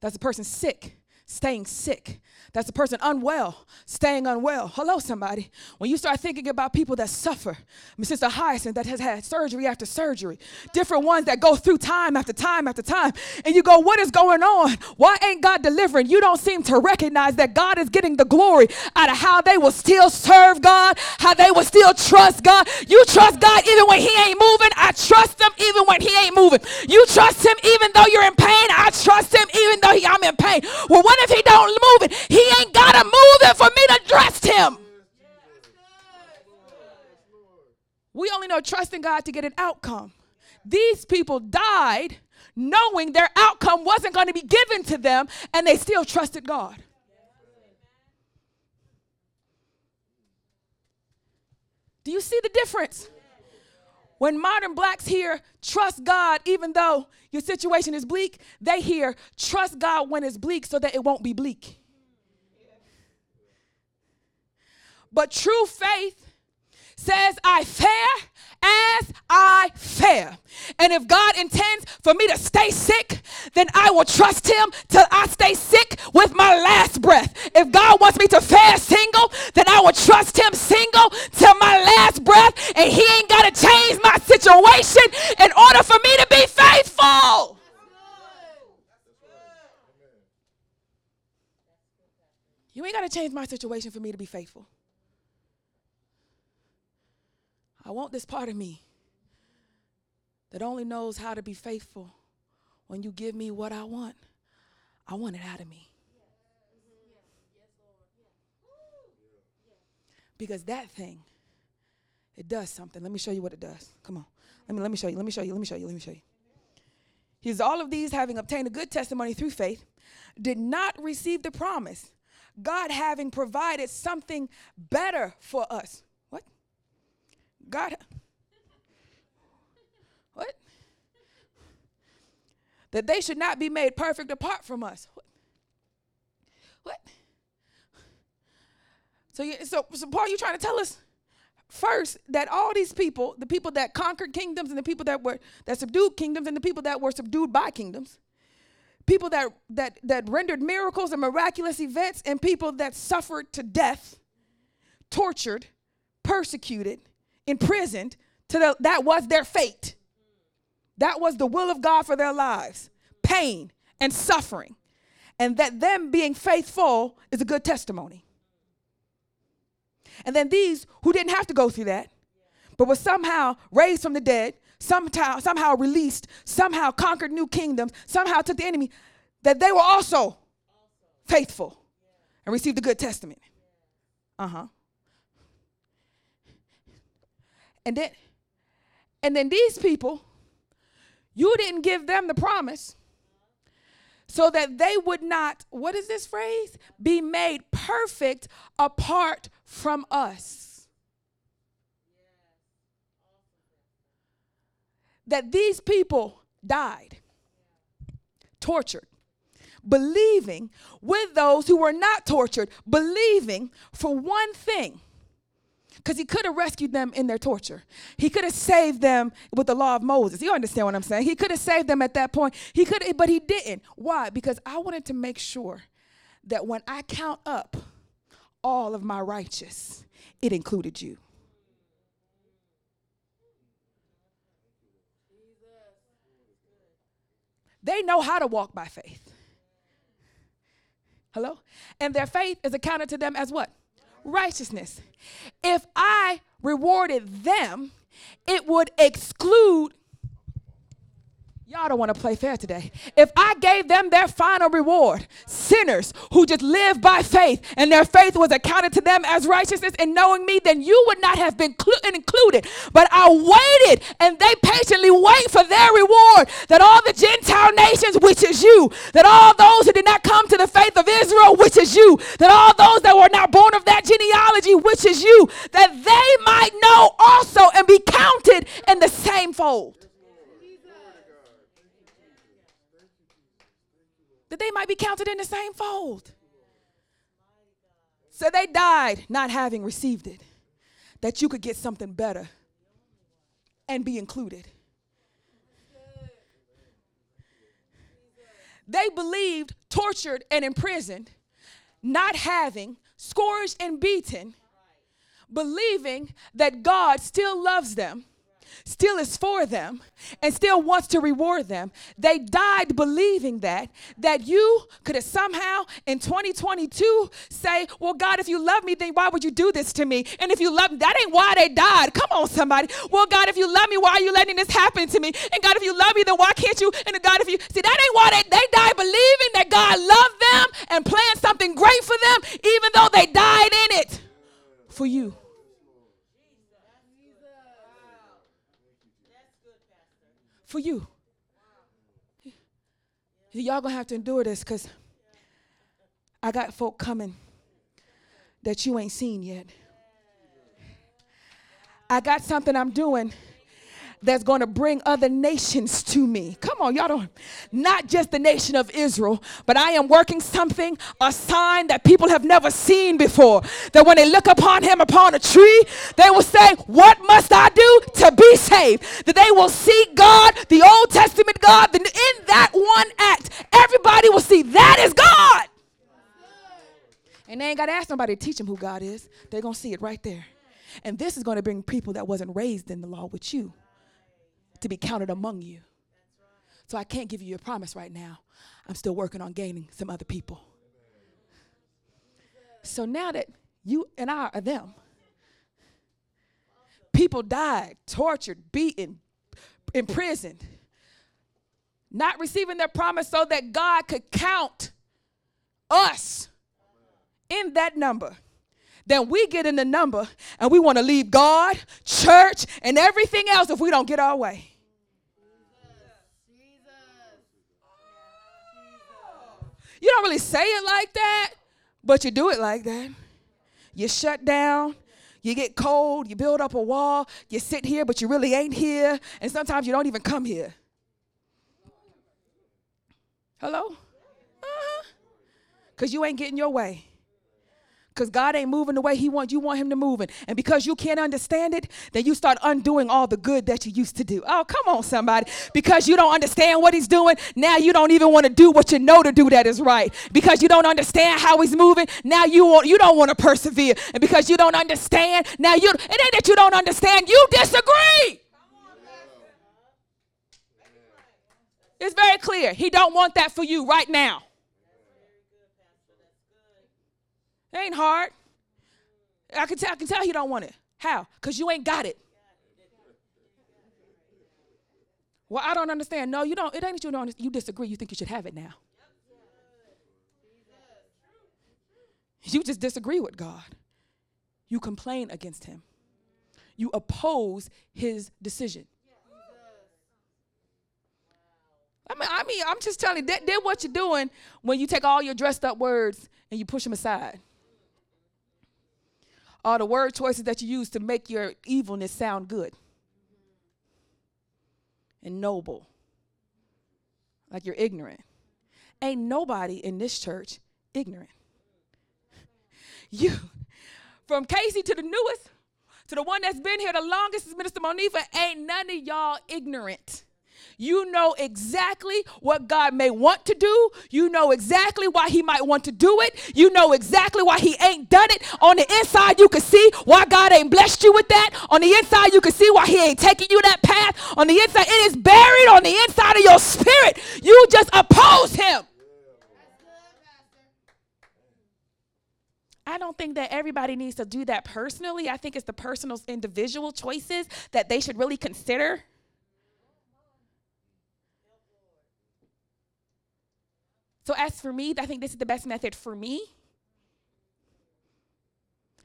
That's a person sick, staying sick. That's a person unwell, staying unwell. Hello, somebody. When you start thinking about people that suffer, I Sister Hyacinth that has had surgery after surgery, different ones that go through time after time after time, and you go, What is going on? Why ain't God delivering? You don't seem to recognize that God is getting the glory out of how they will still serve God, how they will still trust God. You trust God even when He ain't moving. I trust Him even when He ain't moving. You trust Him even though you're in pain. I trust Him even though he, I'm in pain. Well, what if He don't move it? He ain't got to move it for me to trust him. We only know trusting God to get an outcome. These people died knowing their outcome wasn't going to be given to them, and they still trusted God. Do you see the difference? When modern blacks hear trust God, even though your situation is bleak, they hear trust God when it's bleak so that it won't be bleak. But true faith says, I fare as I fare. And if God intends for me to stay sick, then I will trust Him till I stay sick with my last breath. If God wants me to fare single, then I will trust Him single till my last breath. And He ain't got to change my situation in order for me to be faithful. You ain't got to change my situation for me to be faithful. I want this part of me that only knows how to be faithful when you give me what I want. I want it out of me. Because that thing, it does something. Let me show you what it does. Come on. Let me let me show you. Let me show you. Let me show you. Let me show you. He's all of these having obtained a good testimony through faith, did not receive the promise. God having provided something better for us. God. What? That they should not be made perfect apart from us. What? What? So, you, so, so Paul, you trying to tell us first that all these people, the people that conquered kingdoms and the people that were that subdued kingdoms and the people that were subdued by kingdoms, people that that that rendered miracles and miraculous events and people that suffered to death, tortured, persecuted, imprisoned, to the, that was their fate. That was the will of God for their lives. Pain and suffering. And that them being faithful is a good testimony. And then these who didn't have to go through that, but were somehow raised from the dead, somehow, somehow released, somehow conquered new kingdoms, somehow took the enemy, that they were also faithful and received a good testament. Uh huh. And then, and then these people, you didn't give them the promise so that they would not, what is this phrase? Be made perfect apart from us. That these people died, tortured, believing with those who were not tortured, believing for one thing because he could have rescued them in their torture. He could have saved them with the law of Moses. You understand what I'm saying? He could have saved them at that point. He could, but he didn't. Why? Because I wanted to make sure that when I count up all of my righteous, it included you. They know how to walk by faith. Hello? And their faith is accounted to them as what? Righteousness. If I rewarded them, it would exclude Y'all don't want to play fair today. If I gave them their final reward, sinners who just live by faith and their faith was accounted to them as righteousness and knowing me, then you would not have been cl- included. But I waited and they patiently wait for their reward that all the Gentile nations, which is you, that all those who did not come to the faith of Israel, which is you, that all those that were not born of that genealogy, which is you, that they might know also and be counted in the same fold. That they might be counted in the same fold. So they died not having received it, that you could get something better and be included. They believed, tortured, and imprisoned, not having, scourged, and beaten, believing that God still loves them still is for them and still wants to reward them. They died believing that that you could have somehow in 2022 say, "Well, God, if you love me, then why would you do this to me?" And if you love me, that ain't why they died. Come on, somebody. Well, God, if you love me, why are you letting this happen to me? And God, if you love me, then why can't you? And God, if you see, that ain't why they, they died believing that God loved them and planned something great for them, even though they died in it for you. For you. Y'all gonna have to endure this because I got folk coming that you ain't seen yet. I got something I'm doing that's going to bring other nations to me. Come on, y'all don't, not just the nation of Israel, but I am working something, a sign that people have never seen before. That when they look upon him upon a tree, they will say, What must I do to be saved? That they will see God, the Old Testament God, in that one act, everybody will see that is God. And they ain't got to ask nobody to teach them who God is. They're going to see it right there. And this is going to bring people that wasn't raised in the law with you to be counted among you. So I can't give you a promise right now. I'm still working on gaining some other people. So now that you and I are them, people died, tortured, beaten, imprisoned, not receiving their promise so that God could count us in that number. Then we get in the number and we want to leave God, church, and everything else if we don't get our way. You don't really say it like that, but you do it like that. You shut down. You get cold. You build up a wall. You sit here, but you really ain't here. And sometimes you don't even come here. Hello? Uh-huh. Because you ain't getting your way because God ain't moving the way He wants you want Him to move. And because you can't understand it, then you start undoing all the good that you used to do. Oh, come on, somebody. Because you don't understand what He's doing, now you don't even want to do what you know to do that is right. Because you don't understand how He's moving, now you want you don't want to persevere. And because you don't understand, now you it ain't that you don't understand, you disagree. It's very clear. He don't want that for you right now. It ain't hard. I can tell, I can tell you don't want it. How? Because you ain't got it. Well, I don't understand. No, you don't. It ain't that you don't. You disagree. You think you should have it now. You just disagree with God. You complain against Him. You oppose His decision. I mean, I mean, I'm just telling you, that, that what you're doing when you take all your dressed up words and you push them aside are the word choices that you use to make your evilness sound good and noble. Like you're ignorant. Ain't nobody in this church ignorant. You, from Casey to the newest, to the one that's been here the longest, is Minister Monifa, ain't none of y'all ignorant. You know exactly what God may want to do. You know exactly why He might want to do it. You know exactly why He ain't done it. On the inside, you can see why God ain't blessed you with that. On the inside, you can see why He ain't taking you that path. On the inside, it is buried on the inside of your spirit. You just oppose Him. I don't think that everybody needs to do that personally. I think it's the personal individual choices that they should really consider. So, as for me, I think this is the best method for me.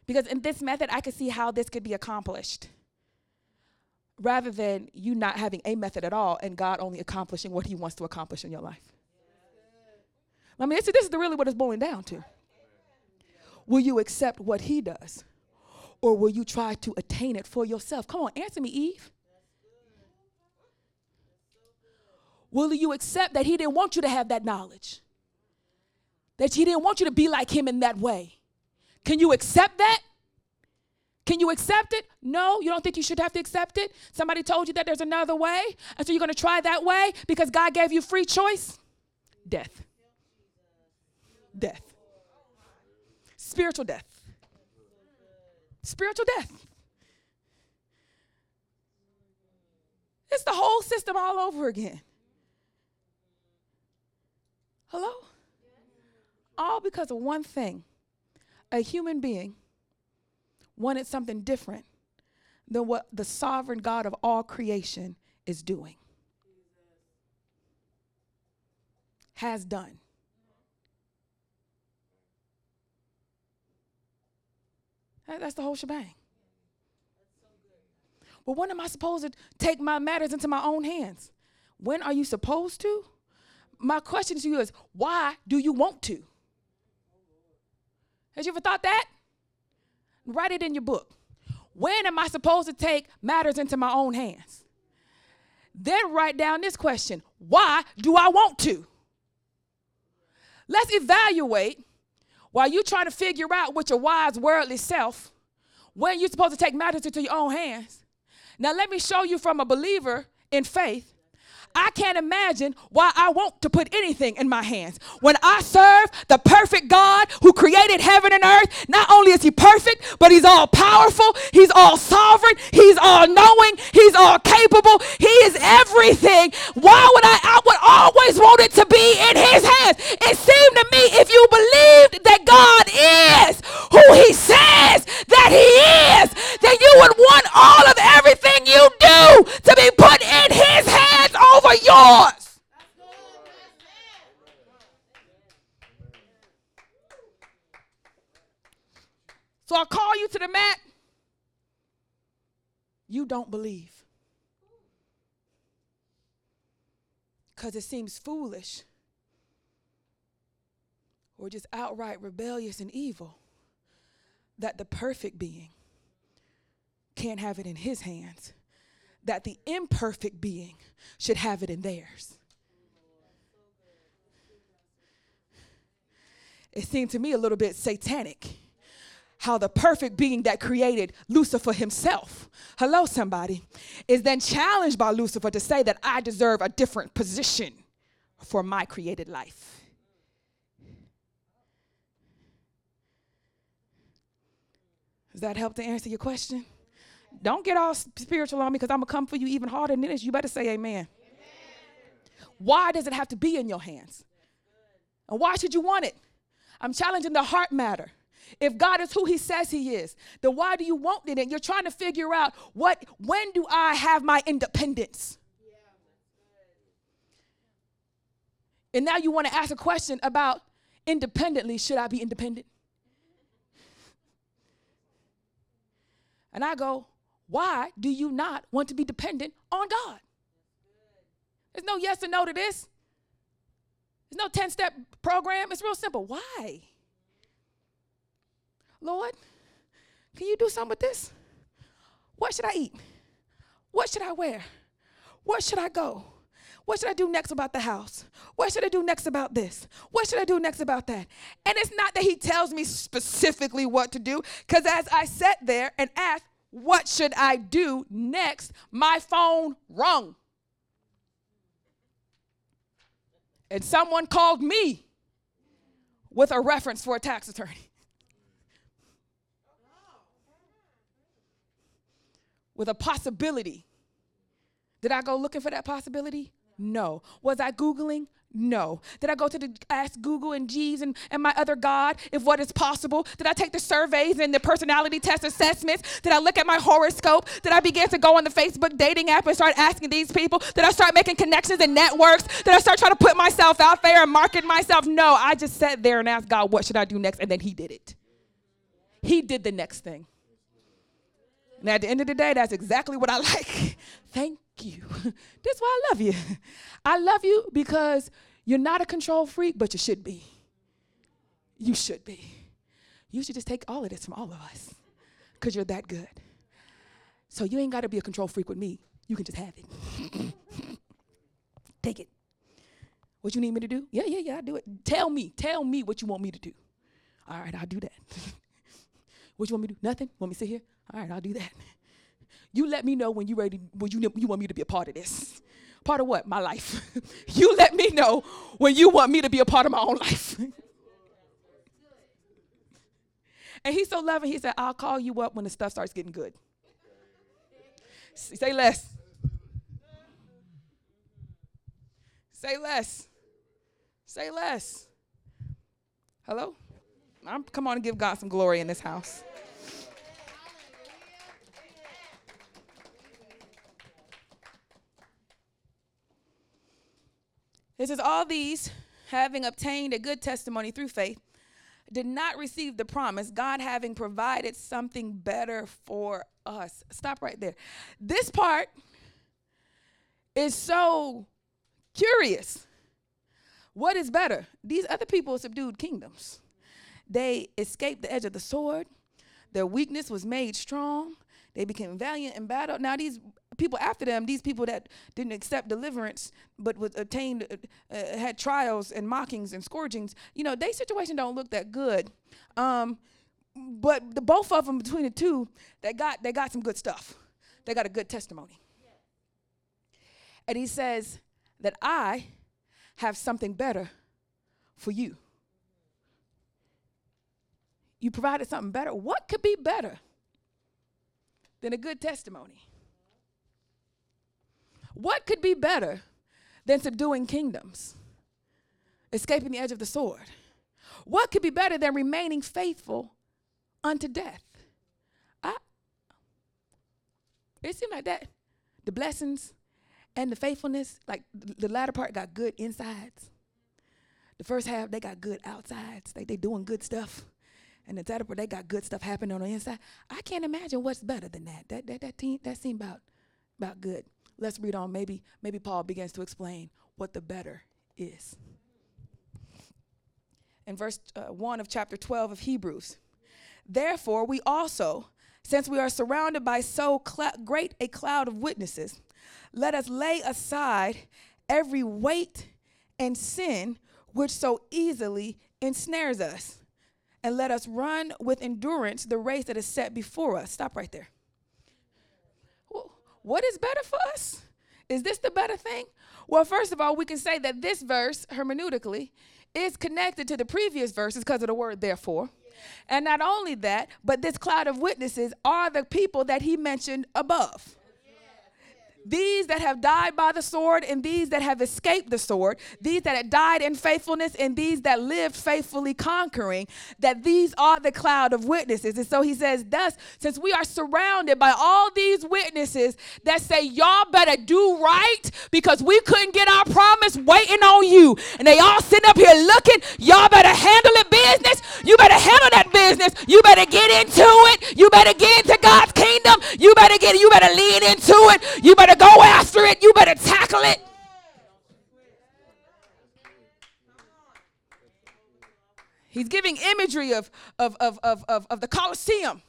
Because in this method, I could see how this could be accomplished rather than you not having a method at all and God only accomplishing what He wants to accomplish in your life. I mean, this, is really what it's boiling down to. Will you accept what He does? Or will you try to attain it for yourself? Come on, answer me, Eve. Will you accept that He didn't want you to have that knowledge? That he didn't want you to be like him in that way. Can you accept that? Can you accept it? No, you don't think you should have to accept it? Somebody told you that there's another way, and so you're going to try that way because God gave you free choice? Death. Death. Spiritual death. Spiritual death. It's the whole system all over again. Hello? All because of one thing a human being wanted something different than what the sovereign God of all creation is doing, has done. That's the whole shebang. But when am I supposed to take my matters into my own hands? When are you supposed to? My question to you is why do you want to? Has you ever thought that? Write it in your book. When am I supposed to take matters into my own hands? Then write down this question Why do I want to? Let's evaluate while you try to figure out with your wise worldly self when you're supposed to take matters into your own hands. Now, let me show you from a believer in faith I can't imagine why I want to put anything in my hands. When I serve the perfect God who created heaven and earth, not only is he perfect, but he's all powerful, he's all sovereign, he's all knowing, he's all capable, he is everything. Why would I I would always want it to be in his hands? It seemed to me if you believed that God is who he says that he is, then you would want all of everything you do to be put in his hands over yours. So I call you to the mat. You don't believe. Because it seems foolish or just outright rebellious and evil, that the perfect being can't have it in his hands, that the imperfect being should have it in theirs. It seemed to me a little bit satanic how the perfect being that created Lucifer himself, hello, somebody, is then challenged by Lucifer to say that I deserve a different position for my created life. Does that help to answer your question? Don't get all spiritual on me because I'm going to come for you even harder than this. You better say amen. amen. Why does it have to be in your hands? And why should you want it? I'm challenging the heart matter. If God is who he says he is, then why do you want it? And you're trying to figure out what when do I have my independence? And now you want to ask a question about independently, should I be independent? And I go, why do you not want to be dependent on God? There's no yes or no to this. There's no 10 step program. It's real simple. Why? Lord, can you do something with this? What should I eat? What should I wear? Where should I go? What should I do next about the house? What should I do next about this? What should I do next about that? And it's not that he tells me specifically what to do, because as I sat there and asked, What should I do next? my phone rung. And someone called me with a reference for a tax attorney. with a possibility. Did I go looking for that possibility? No. Was I Googling? No. Did I go to the ask Google and Jeeves and, and my other God if what is possible? Did I take the surveys and the personality test assessments? Did I look at my horoscope? Did I begin to go on the Facebook dating app and start asking these people? Did I start making connections and networks? Did I start trying to put myself out there and market myself? No, I just sat there and asked God, what should I do next? And then He did it. He did the next thing. And at the end of the day, that's exactly what I like. Thank you. That's why I love you. I love you because you're not a control freak, but you should be. You should be. You should just take all of this from all of us because you're that good. So you ain't got to be a control freak with me. You can just have it. take it. What you need me to do? Yeah, yeah, yeah, I'll do it. Tell me. Tell me what you want me to do. All right, I'll do that. what you want me to do? Nothing? Want me to sit here? All right, I'll do that. You let me know when you ready, when you, you want me to be a part of this. Part of what? My life. you let me know when you want me to be a part of my own life. and he's so loving, he said, I'll call you up when the stuff starts getting good. Say less. Say less. Say less. Hello? I'm, come on and give God some glory in this house. It says, All these, having obtained a good testimony through faith, did not receive the promise, God having provided something better for us. Stop right there. This part is so curious. What is better? These other people subdued kingdoms. They escaped the edge of the sword. Their weakness was made strong. They became valiant in battle. Now, these people after them, these people that didn't accept deliverance but was attained, uh, uh, had trials and mockings and scourgings, you know, their situation don't look that good. Um, but the both of them between the two, they got they got some good stuff. They got a good testimony. And he says that I have something better for you. You provided something better. What could be better than a good testimony? What could be better than subduing kingdoms, escaping the edge of the sword? What could be better than remaining faithful unto death? I, it seemed like that. The blessings and the faithfulness, like the latter part got good insides. The first half, they got good outsides. Like they doing good stuff. And the latter part, they got good stuff happening on the inside. I can't imagine what's better than that. That that that, team, that seemed about, about good. Let's read on. Maybe, maybe Paul begins to explain what the better is. in verse uh, 1 of chapter 12 of Hebrews. Therefore, we also, since we are surrounded by so cl- great a cloud of witnesses, let us lay aside every weight and sin which so easily ensnares us. And let us run with endurance the race that is set before us. Stop right there. What is better for us? Is this the better thing? Well, first of all, we can say that this verse, hermeneutically, is connected to the previous verses because of the word therefore. And not only that, but this cloud of witnesses are the people that he mentioned above these that have died by the sword and these that have escaped the sword, these that had died in faithfulness and these that lived faithfully conquering, that these are the cloud of witnesses. And so he says, thus, since we are surrounded by all these witnesses that say, y'all better do right because we couldn't get our promise waiting on you. And they all sitting up here looking, y'all better handle it business. You better handle that business. You better get into it. You better get into God's kingdom. You better get, you better lean into it. You better go after it. You better tackle it. He's giving imagery of, of, of, of, of, of the Colosseum.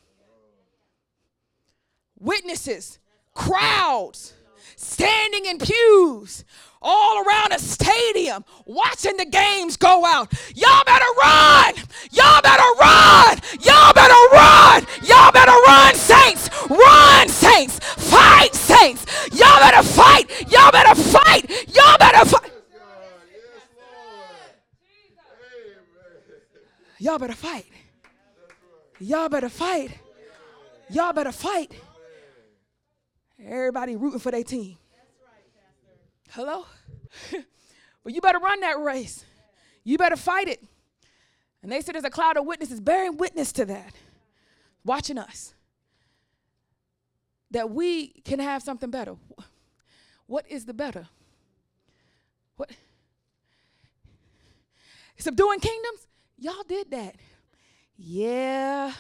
Witnesses, crowds, standing in pews, all around a stadium watching the games go out. Y'all better run! Y'all better run! Y'all better run! Y'all better run, saints! Run, saints! Y'all better fight! Y'all better fight! Y'all better fight! Y'all better fight. Y'all better fight. Y'all better fight. Everybody rooting for their team. Hello? well, you better run that race. You better fight it. And they said there's a cloud of witnesses bearing witness to that, watching us. That we can have something better. What is the better? What? Subduing kingdoms? Y'all did that. Yeah,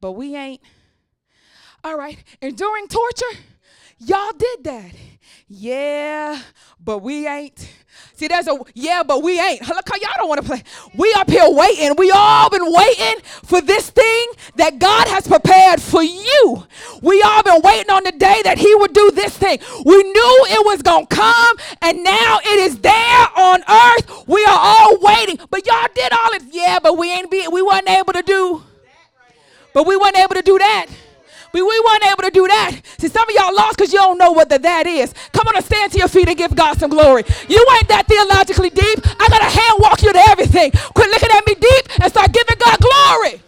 but we ain't. All right, enduring torture? Y'all did that. Yeah, but we ain't. See, there's a yeah, but we ain't. Look how y'all don't want to play. We up here waiting. We all been waiting for this thing that God has prepared for you. We all been waiting on the day that He would do this thing. We knew it was gonna come, and now it is there on earth. We are all waiting. But y'all did all it. Yeah, but we ain't be. We wasn't able to do. But we weren't able to do that. We, we weren't able to do that. See, some of y'all lost because you don't know what the that is. Come on and stand to your feet and give God some glory. You ain't that theologically deep. I got to hand walk you to everything. Quit looking at me deep and start giving God glory.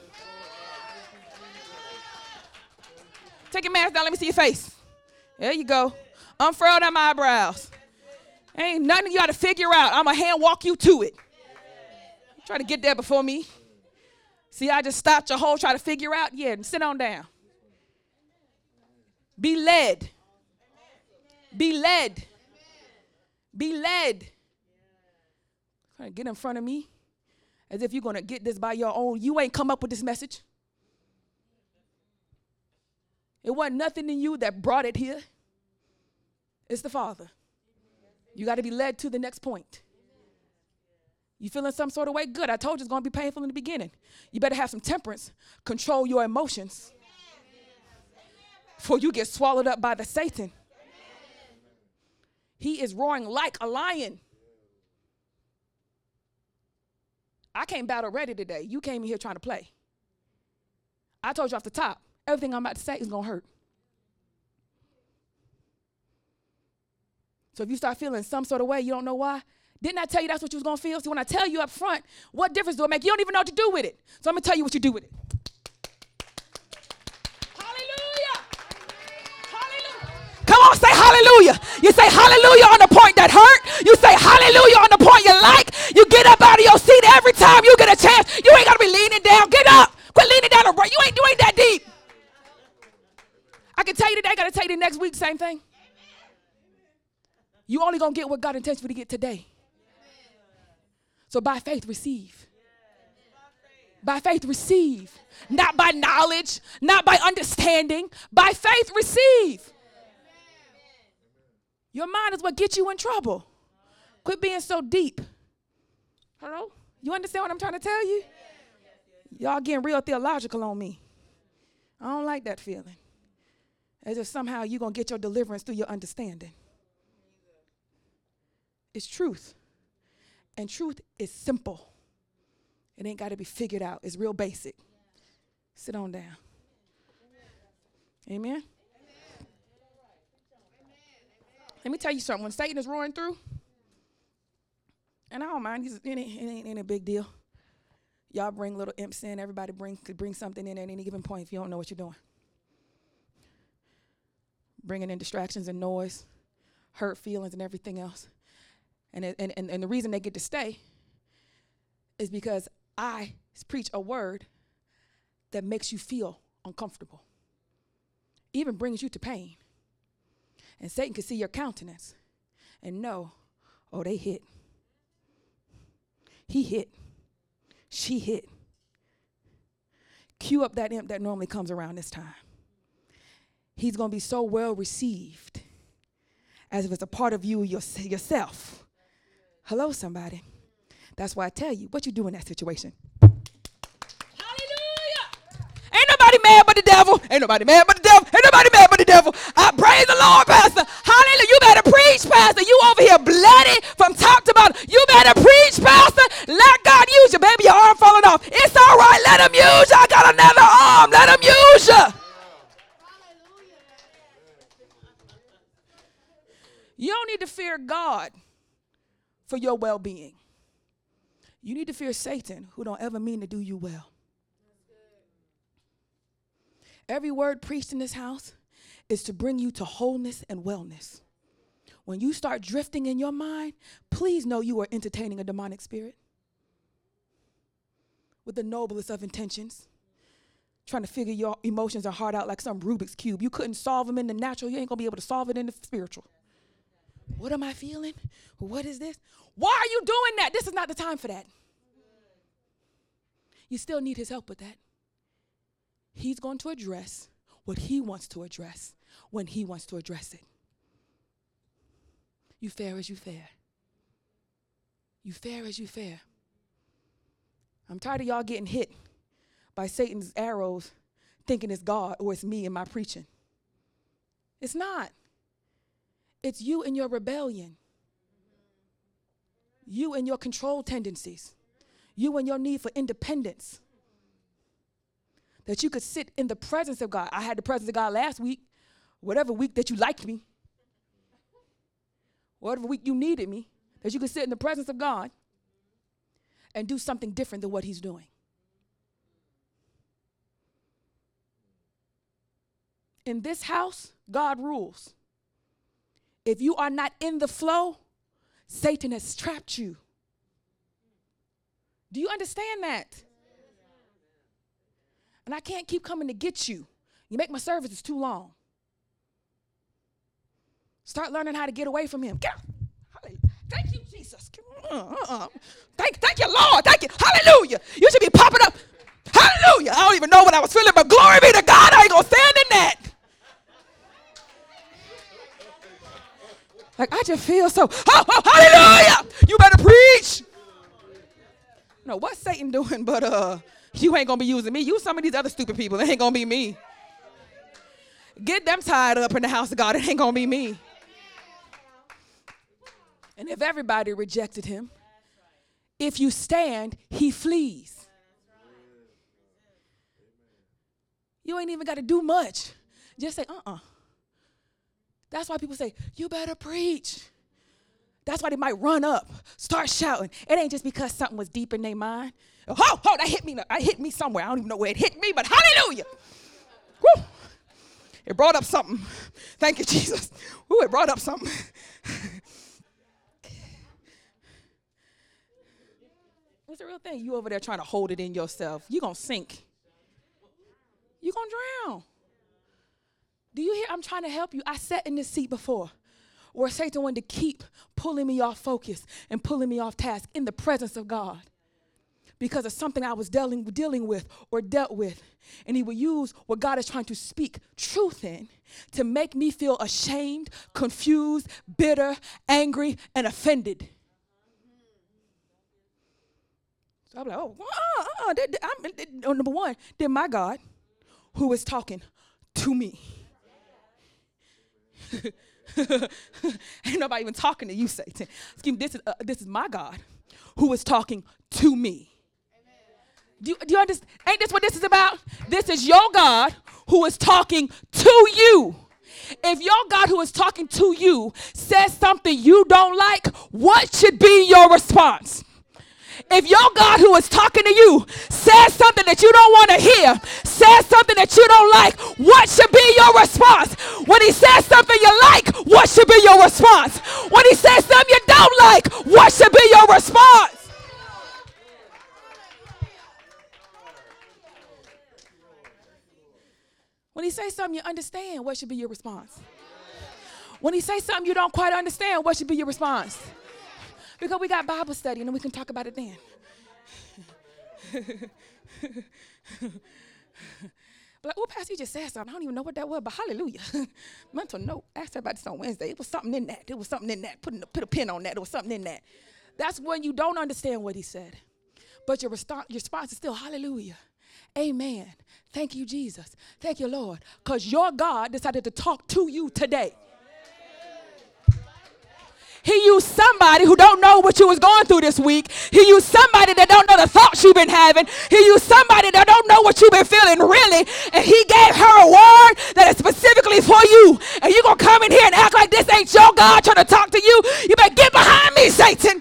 Take your mask down. Let me see your face. There you go. Unfurl them my eyebrows. Ain't nothing you got to figure out. I'm going to hand walk you to it. Try to get there before me. See, I just stopped your whole try to figure out. Yeah, sit on down. Be led. Be led. Be led. Trying to get in front of me as if you're going to get this by your own. You ain't come up with this message. It wasn't nothing in you that brought it here. It's the Father. You got to be led to the next point. You feeling some sort of way? Good. I told you it's going to be painful in the beginning. You better have some temperance. Control your emotions for you get swallowed up by the Satan. He is roaring like a lion. I came battle ready today. You came in here trying to play. I told you off the top, everything I'm about to say is going to hurt. So if you start feeling some sort of way, you don't know why. Didn't I tell you that's what you was going to feel? So when I tell you up front, what difference do it make? You don't even know what to do with it. So I'm to tell you what you do with it. On, say hallelujah. You say hallelujah on the point that hurt. You say hallelujah on the point you like. You get up out of your seat every time you get a chance. You ain't gotta be leaning down. Get up. Quit leaning down. You ain't, you ain't that deep. I can tell you today, I gotta tell you the next week, same thing. You only gonna get what God intends for you to get today. So by faith, receive. By faith, receive. Not by knowledge, not by understanding. By faith, receive. Your mind is what gets you in trouble. Quit being so deep. Hello? You understand what I'm trying to tell you? Y'all getting real theological on me. I don't like that feeling. As if somehow you're going to get your deliverance through your understanding. It's truth. And truth is simple. It ain't got to be figured out. It's real basic. Sit on down. Amen. Let me tell you something. When Satan is roaring through, and I don't mind, it ain't, it ain't, ain't a big deal. Y'all bring little imps in. Everybody bring bring something in at any given point if you don't know what you're doing. Bringing in distractions and noise, hurt feelings and everything else. And, and, and, and the reason they get to stay is because I preach a word that makes you feel uncomfortable, even brings you to pain. And Satan can see your countenance and know, oh, they hit. He hit. She hit. Cue up that imp that normally comes around this time. He's going to be so well received as if it's a part of you yourself. Hello, somebody. That's why I tell you what you do in that situation. Hallelujah! Ain't nobody mad but the devil. Ain't nobody mad but the devil. Ain't nobody mad but the devil. I praise the Lord, Pastor. Hallelujah. You better preach, Pastor. You over here bloody from top to bottom. You better preach, Pastor. Let God use you. Baby, your arm falling off. It's all right. Let him use you. I got another arm. Let him use you. You don't need to fear God for your well-being. You need to fear Satan, who don't ever mean to do you well. Every word preached in this house is to bring you to wholeness and wellness. When you start drifting in your mind, please know you are entertaining a demonic spirit with the noblest of intentions, trying to figure your emotions and heart out like some Rubik's Cube. You couldn't solve them in the natural, you ain't gonna be able to solve it in the spiritual. What am I feeling? What is this? Why are you doing that? This is not the time for that. You still need his help with that. He's going to address what he wants to address when he wants to address it. You fare as you fare. You fare as you fare. I'm tired of y'all getting hit by Satan's arrows thinking it's God or it's me and my preaching. It's not. It's you and your rebellion. You and your control tendencies. You and your need for independence that you could sit in the presence of God. I had the presence of God last week, whatever week that you liked me, whatever week you needed me, that you could sit in the presence of God and do something different than what He's doing. In this house, God rules. If you are not in the flow, Satan has trapped you. Do you understand that? And I can't keep coming to get you. You make my services too long. Start learning how to get away from him. Get Thank you, Jesus. Thank, thank you, Lord. Thank you. Hallelujah. You should be popping up. Hallelujah. I don't even know what I was feeling, but glory be to God. I ain't going to stand in that. Like, I just feel so, oh, oh, hallelujah. You better preach. No, what's Satan doing but uh you ain't gonna be using me. Use some of these other stupid people. It ain't gonna be me. Get them tied up in the house of God. It ain't gonna be me. And if everybody rejected him, if you stand, he flees. You ain't even got to do much. Just say, uh uh-uh. uh. That's why people say, you better preach. That's why they might run up, start shouting. It ain't just because something was deep in their mind. Oh, oh, that hit me. That hit me somewhere. I don't even know where it hit me, but hallelujah. Woo. It brought up something. Thank you, Jesus. Woo, it brought up something. it's a real thing. You over there trying to hold it in yourself. You're going to sink. You're going to drown. Do you hear? I'm trying to help you. I sat in this seat before where Satan wanted to keep pulling me off focus and pulling me off task in the presence of God because of something I was dealing, dealing with or dealt with. And he would use what God is trying to speak truth in to make me feel ashamed, confused, bitter, angry, and offended. So I'm like, oh, uh, uh, uh, I'm, uh, number one, then my God, who is talking to me. Ain't nobody even talking to you, Satan. Excuse me, this is, uh, this is my God who is talking to me. Do you, do you understand? Ain't this what this is about? This is your God who is talking to you. If your God who is talking to you says something you don't like, what should be your response? If your God who is talking to you says something that you don't want to hear, says something that you don't like, what should be your response? When he says something you like, what should be your response? When he says something you don't like, what should be your response? When he says something you understand, what should be your response? When he says something you don't quite understand, what should be your response? Because we got Bible study and we can talk about it then. but oh, Pastor, you just said something. I don't even know what that was, but hallelujah. Mental note. Asked about this on Wednesday. It was something in that. There was something in that. Put, put a pin on that. There was something in that. That's when you don't understand what he said. But your, response, your response is still hallelujah. Amen. Thank you, Jesus. Thank you, Lord. Because your God decided to talk to you today. He used somebody who don't know what you was going through this week. He used somebody that don't know the thoughts you've been having. He used somebody that don't know what you've been feeling really. And he gave her a word that is specifically for you. And you're going to come in here and act like this ain't your God trying to talk to you. You better get behind me, Satan.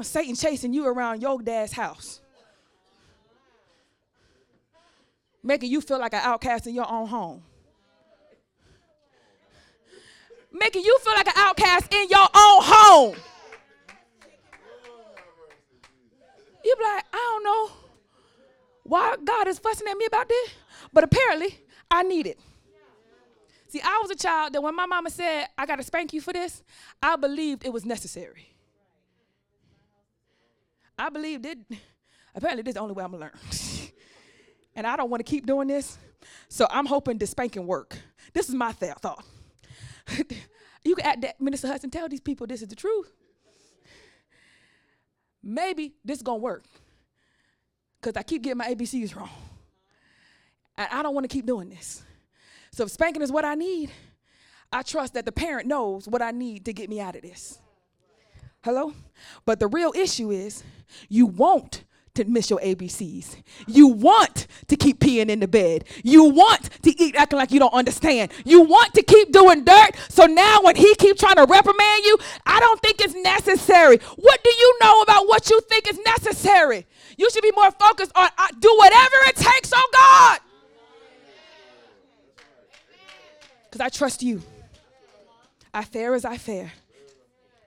Satan chasing you around your dad's house. Making you feel like an outcast in your own home. Making you feel like an outcast in your own home. You be like, I don't know why God is fussing at me about this, but apparently I need it. See, I was a child that when my mama said, I got to spank you for this, I believed it was necessary. I believed it, apparently this is the only way I'm gonna learn. and I don't want to keep doing this. So I'm hoping this spanking work. This is my th- thought. you can add that, Minister Hudson, tell these people this is the truth. Maybe this is gonna work. Because I keep getting my ABCs wrong. And I don't want to keep doing this. So if spanking is what I need, I trust that the parent knows what I need to get me out of this. Hello? But the real issue is you want to miss your ABCs. You want to keep peeing in the bed. You want to eat acting like you don't understand. You want to keep doing dirt. So now when he keeps trying to reprimand you, I don't think it's necessary. What do you know about what you think is necessary? You should be more focused on uh, do whatever it takes, oh God. Because I trust you. I fare as I fare.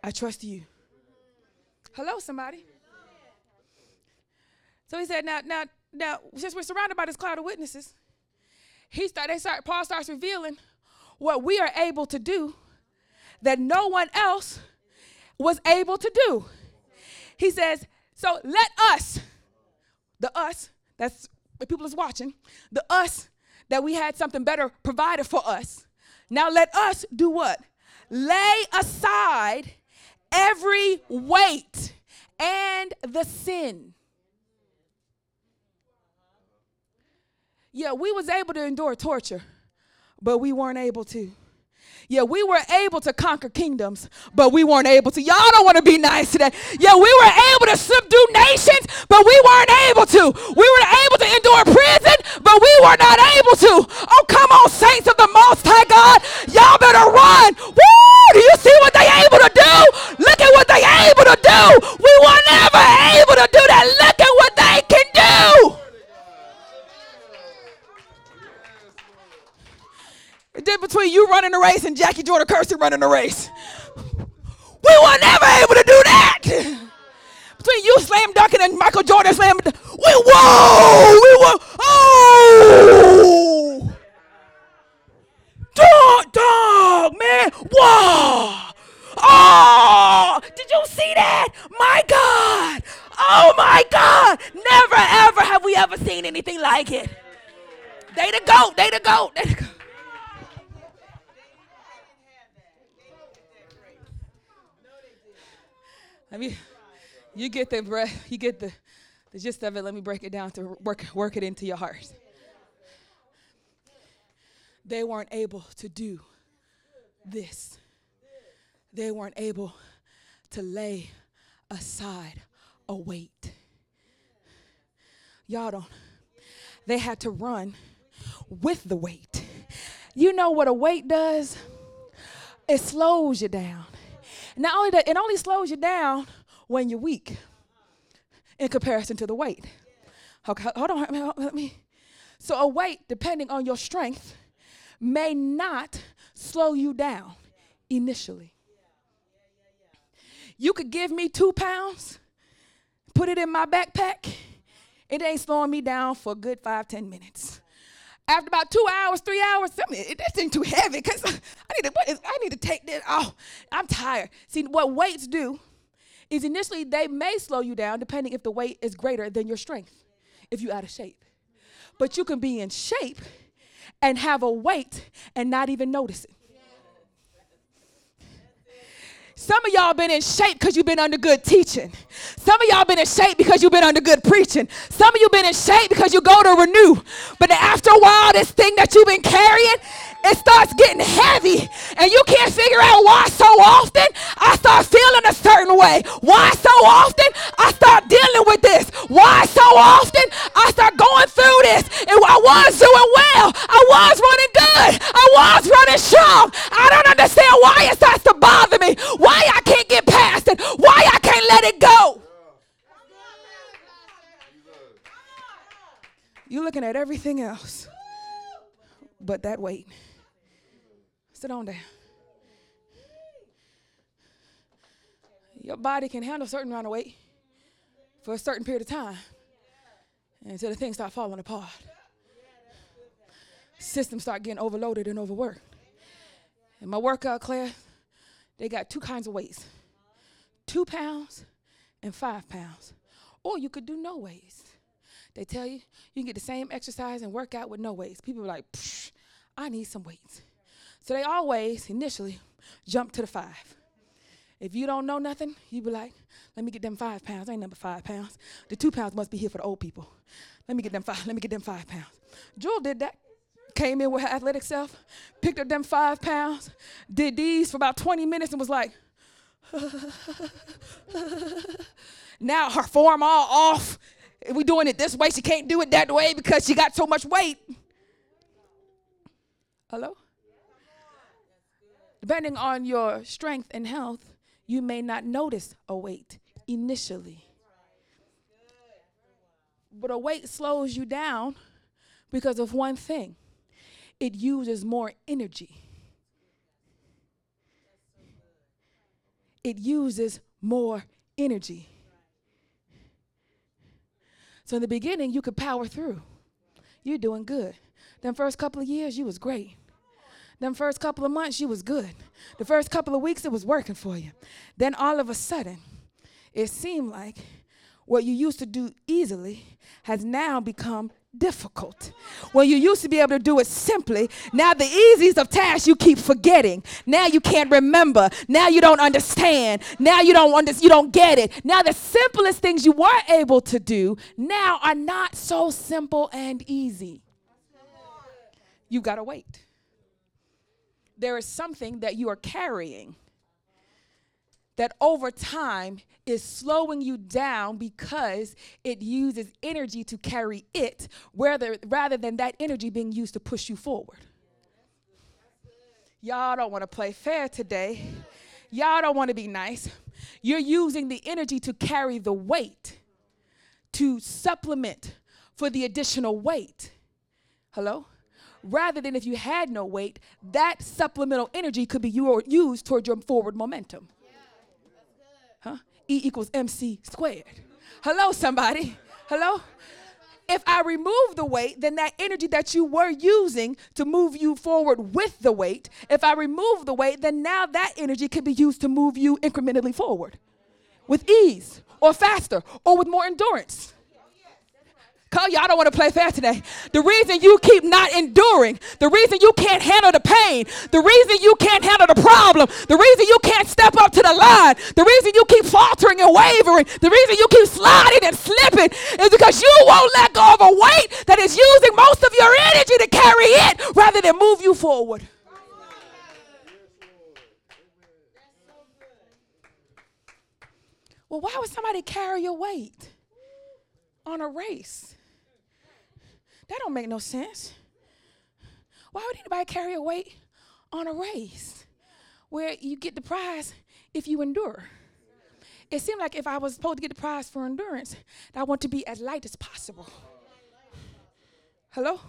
I trust you. Hello, somebody. So he said, now, now, now, since we're surrounded by this cloud of witnesses, he start, they start, Paul starts revealing what we are able to do that no one else was able to do. He says, so let us, the us, that's the people is watching, the us that we had something better provided for us. Now let us do what? Lay aside every weight and the sin. Yeah, we was able to endure torture, but we weren't able to. Yeah, we were able to conquer kingdoms, but we weren't able to. Y'all don't want to be nice today. Yeah, we were able to subdue nations, but we weren't able to. We were able to endure prison, but we were not able to. Oh, come on, saints of the Most High God. Y'all better run. Woo! Do you see what they able to do? Look at what they able to do. We were never able to do that. Look Difference between you running the race and Jackie Jordan Kersee running the race. We were never able to do that. Between you slam dunking and Michael Jordan slam we whoa, we were oh dog, dog, man, whoa, oh, did you see that? My God, oh my God, never ever have we ever seen anything like it. They the goat, they the goat, they the goat. Let me, you get the breath, you get the, the gist of it. Let me break it down to work, work it into your heart. They weren't able to do this. They weren't able to lay aside a weight. Y'all don't. They had to run with the weight. You know what a weight does? It slows you down. Not only that, it only slows you down when you're weak in comparison to the weight. Okay, hold on, let me. So a weight, depending on your strength, may not slow you down initially. You could give me two pounds, put it in my backpack. It ain't slowing me down for a good five, ten minutes. After about two hours, three hours, mean, that thing too heavy because I need to, I need to take this Oh, I'm tired. See, what weights do is initially they may slow you down depending if the weight is greater than your strength, if you're out of shape. But you can be in shape and have a weight and not even notice it. Some of y'all been in shape because you've been under good teaching. Some of y'all been in shape because you've been under good preaching. Some of you been in shape because you go to renew. But after a while, this thing that you've been carrying, it starts getting heavy. And you can't figure out why so often I start feeling a certain way. Why so often I start dealing with this. Why so often I start going through this. And I was doing well. I was running good. I was running strong. I don't understand why it starts to bother me why I can't get past it, why I can't let it go. You're looking at everything else but that weight. Sit on down. Your body can handle a certain amount of weight for a certain period of time until the things start falling apart. Systems start getting overloaded and overworked. In my workout class, they got two kinds of weights two pounds and five pounds. Or you could do no weights. They tell you you can get the same exercise and workout with no weights. People are like, I need some weights. So they always initially jump to the five. If you don't know nothing, you be like, let me get them five pounds. I ain't number five pounds. The two pounds must be here for the old people. Let me get them five. Let me get them five pounds. Jewel did that came in with her athletic self, picked up them five pounds, did these for about 20 minutes and was like, now her form all off. We doing it this way. She can't do it that way because she got so much weight. Hello? Depending on your strength and health, you may not notice a weight initially. But a weight slows you down because of one thing it uses more energy. It uses more energy. So in the beginning, you could power through. You're doing good. Then first couple of years, you was great. Then first couple of months, you was good. The first couple of weeks, it was working for you. Then all of a sudden, it seemed like what you used to do easily has now become difficult. When you used to be able to do it simply, now the easiest of tasks you keep forgetting. Now you can't remember. Now you don't understand. Now you don't under, you don't get it. Now the simplest things you were able to do now are not so simple and easy. You got to wait. There is something that you are carrying that over time is slowing you down because it uses energy to carry it rather, rather than that energy being used to push you forward. Y'all don't want to play fair today. Y'all don't want to be nice. You're using the energy to carry the weight, to supplement for the additional weight. Hello? Rather than if you had no weight, that supplemental energy could be used toward your forward momentum. Huh? E equals MC squared. Hello, somebody. Hello? If I remove the weight, then that energy that you were using to move you forward with the weight, if I remove the weight, then now that energy can be used to move you incrementally forward with ease or faster or with more endurance. Cause y'all don't want to play fair today. The reason you keep not enduring, the reason you can't handle the pain, the reason you can't handle the problem, the reason you can't step up to the line, the reason you keep faltering and wavering, the reason you keep sliding and slipping is because you won't let go of a weight that is using most of your energy to carry it rather than move you forward. Well, why would somebody carry your weight on a race? That don't make no sense. Why would anybody carry a weight on a race where you get the prize if you endure? It seemed like if I was supposed to get the prize for endurance, that I want to be as light as possible. Hello?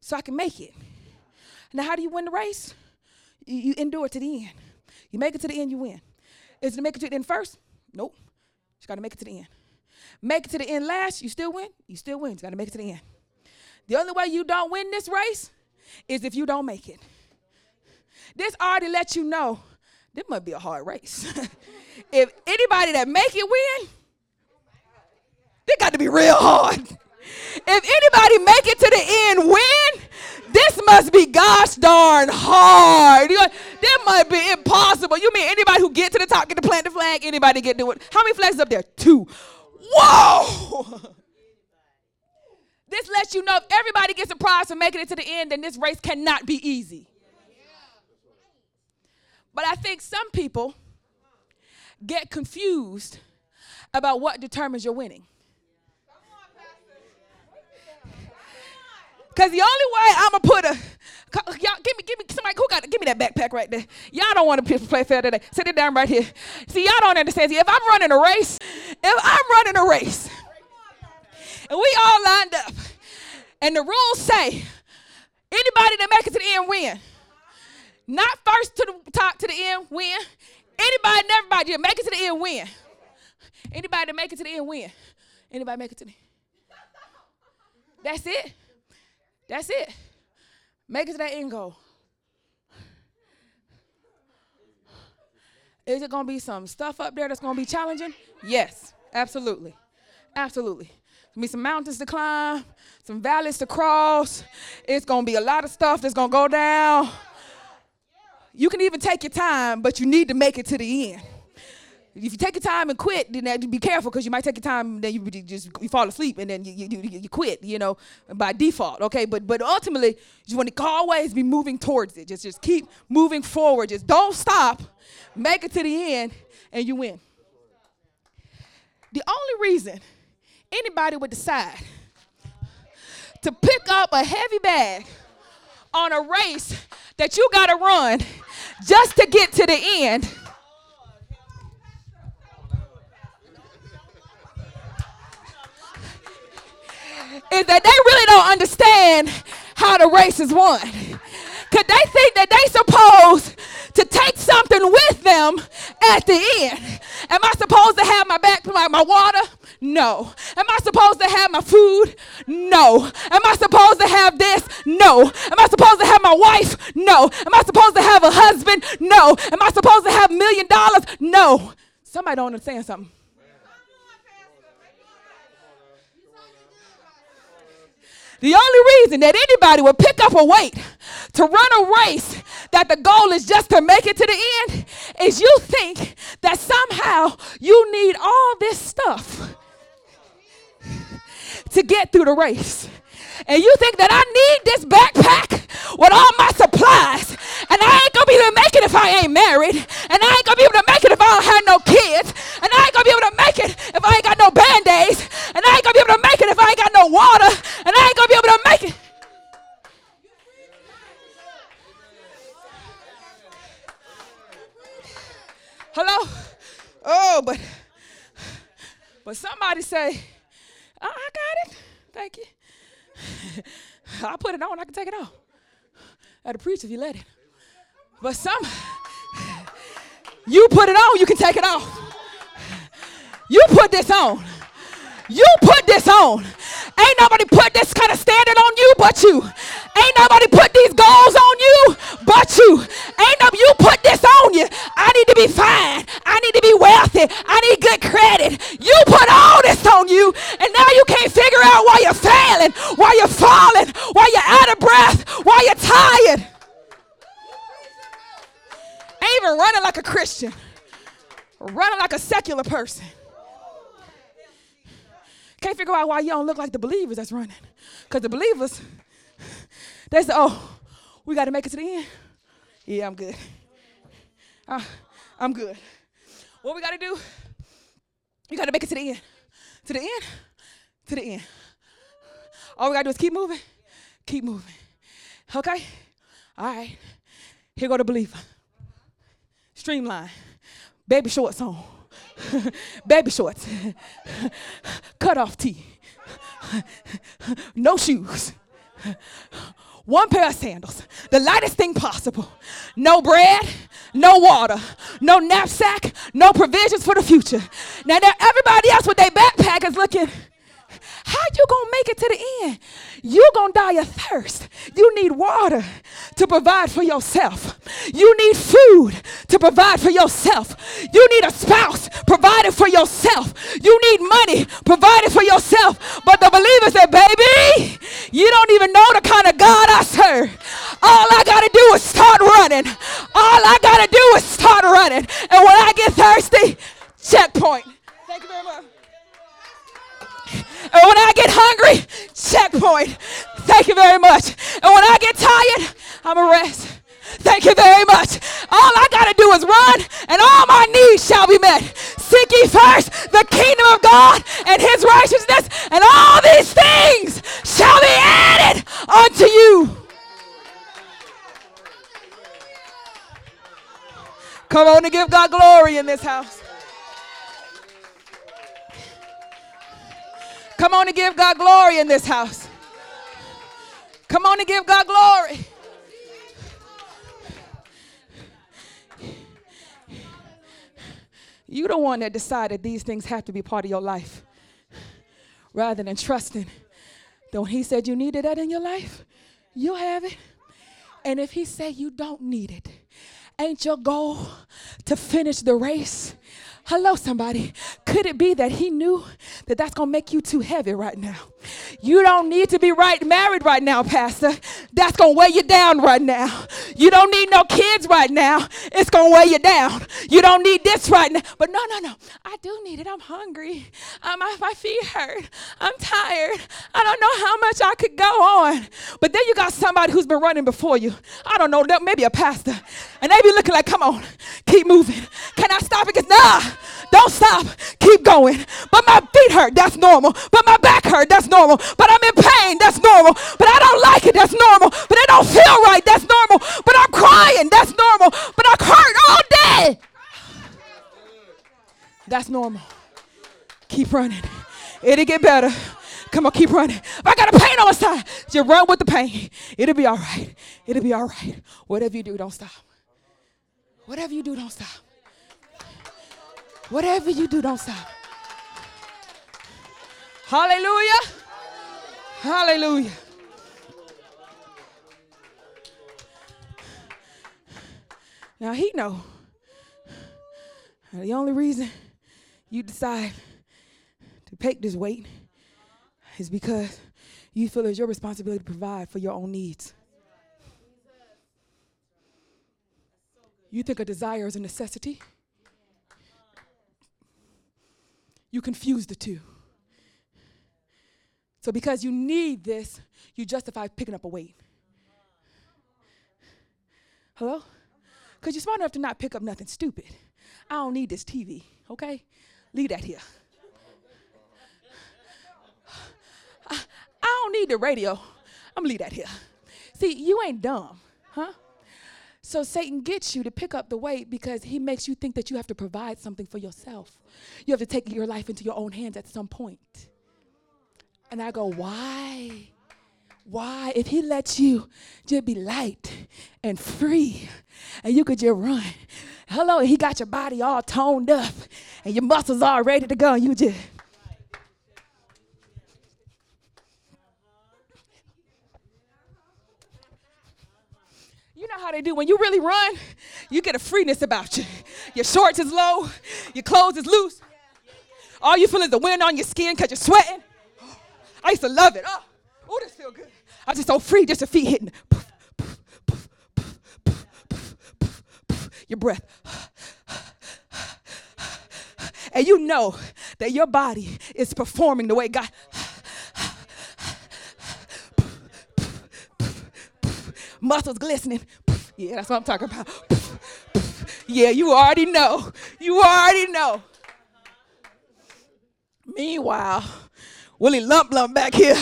So I can make it. Now, how do you win the race? You, you endure to the end. You make it to the end, you win. Is it to make it to the end first? Nope. You got to make it to the end. Make it to the end last, you still win. You still win. You got to make it to the end. The only way you don't win this race is if you don't make it. This already lets you know this must be a hard race. if anybody that make it win, they got to be real hard. If anybody make it to the end win, this must be gosh darn hard. That might be impossible. You mean anybody who get to the top get to plant the flag? Anybody get to it? How many flags up there? Two. Whoa! this lets you know if everybody gets a prize for making it to the end, then this race cannot be easy. But I think some people get confused about what determines your winning. Cause the only way I'ma put a y'all give me give me somebody who got give me that backpack right there. Y'all don't want to play fair today. Sit it down right here. See, y'all don't understand. See, if I'm running a race, if I'm running a race, and we all lined up, and the rules say anybody that makes it to the end win. Not first to the top to the end win. Anybody and everybody that make it to the end win. Anybody that make it to the end win. Anybody make it to the end. That's it. That's it. Make it to that end goal. Is it going to be some stuff up there that's going to be challenging? Yes, absolutely. Absolutely. To be some mountains to climb, some valleys to cross. It's to be a lot of stuff that's to go down. You can even take your time, but you need to make it to the end. If you take your time and quit, then be careful because you might take your time and then you just you fall asleep and then you, you, you, you quit, you know, by default. Okay, but but ultimately you want to always be moving towards it. Just just keep moving forward. Just don't stop. Make it to the end, and you win. The only reason anybody would decide to pick up a heavy bag on a race that you got to run just to get to the end is that they really don't understand how the race is won. Because they think that they supposed to take something with them at the end. Am I supposed to have my back, my, my water? No. Am I supposed to have my food? No. Am I supposed to have this? No. Am I supposed to have my wife? No. Am I supposed to have a husband? No. Am I supposed to have a million dollars? No. Somebody don't understand something. The only reason that anybody would pick up a weight to run a race that the goal is just to make it to the end is you think that somehow you need all this stuff to get through the race. And you think that I need this backpack with all my supplies, and I ain't gonna be able to make it if I ain't married, and I ain't gonna be able to make it if I don't have no kids, and I ain't gonna be able to make it if I ain't got no band-aids, and I ain't gonna be able to make it if I ain't got no water, and I ain't gonna be able to make it. Hello? Oh, but but somebody say, I, I got it. Thank you. I put it on, I can take it off. I'd preach if you let it. But some, you put it on, you can take it off. You put this on. You put this on. Ain't nobody put this kind of standard on you but you. Ain't nobody put these goals on you but you. Ain't no you put this on you. I need to be fine. I need to be wealthy. I need good credit. You put all this on you, and now you can't figure out why you're failing, why you're falling, why you're out of breath, why you're tired. Even running like a Christian, running like a secular person. Can't figure out why you don't look like the believers that's running. Because the believers, they say, oh, we got to make it to the end. Yeah, I'm good. Uh, I'm good. What we got to do? You got to make it to the end. To the end. To the end. All we got to do is keep moving. Keep moving. Okay? All right. Here go the believer. Streamline. Baby shorts on. Baby shorts. Cut off tee. no shoes. One pair of sandals. The lightest thing possible. No bread, no water, no knapsack, no provisions for the future. Now, everybody else with their backpack is looking how you gonna make it to the end? You gonna die of thirst. You need water to provide for yourself. You need food to provide for yourself. You need a spouse provided for yourself. You need money provided for yourself. But the believer said, baby, you don't even know the kind of God I serve. All I gotta do is start running. All I gotta do is start running. And when I get thirsty, checkpoint. Thank you very much. And when I get hungry, checkpoint. Thank you very much. And when I get tired, I'm a rest. Thank you very much. All I got to do is run, and all my needs shall be met. Seek ye first the kingdom of God and his righteousness, and all these things shall be added unto you. Come on and give God glory in this house. Come on and give God glory in this house. Come on and give God glory. You the one that decided these things have to be part of your life. Rather than trusting that when he said you needed that in your life, you'll have it. And if he said you don't need it, ain't your goal to finish the race? Hello, somebody. Could it be that he knew that that's going to make you too heavy right now? You don't need to be right married right now, Pastor. That's to weigh you down right now. You don't need no kids right now. It's to weigh you down. You don't need this right now. But no, no, no. I do need it. I'm hungry. Um, my, my feet hurt. I'm tired. I don't know how much I could go on. But then you got somebody who's been running before you. I don't know, maybe a pastor. And they be looking like, come on, keep moving. Can I stop it? Because, nah. Don't stop. Keep going. But my feet hurt. That's normal. But my back hurt. That's normal. But I'm in pain. That's normal. But I don't like it. That's normal. But it don't feel right. That's normal. But I'm crying. That's normal. But I hurt all day. That's normal. Keep running. It'll get better. Come on, keep running. I got a pain on my side, just run with the pain. It'll be all right. It'll be all right. Whatever you do, don't stop. Whatever you do, don't stop. Whatever you do, don't stop. Hallelujah. Hallelujah. Now he know. The only reason you decide to take this weight is because you feel it's your responsibility to provide for your own needs. You think a desire is a necessity? You confuse the two. So, because you need this, you justify picking up a weight. Hello? Because you're smart enough to not pick up nothing stupid. I don't need this TV, okay? Leave that here. I, I don't need the radio. I'm gonna leave that here. See, you ain't dumb, huh? So Satan gets you to pick up the weight because he makes you think that you have to provide something for yourself. You have to take your life into your own hands at some point. And I go, why? Why? If he lets you just be light and free and you could just run. Hello, he got your body all toned up and your muscles all ready to go and you just how they do when you really run, you get a freeness about you. Your shorts is low, your clothes is loose. All you feel is the wind on your skin because you're sweating. I used to love it. Oh, oh this feel good. I just so free, just your feet hitting. Your breath. And you know that your body is performing the way God. Muscles glistening. Yeah, that's what I'm talking about. Yeah, you already know. You already know. Meanwhile, Willie Lump Lump back here.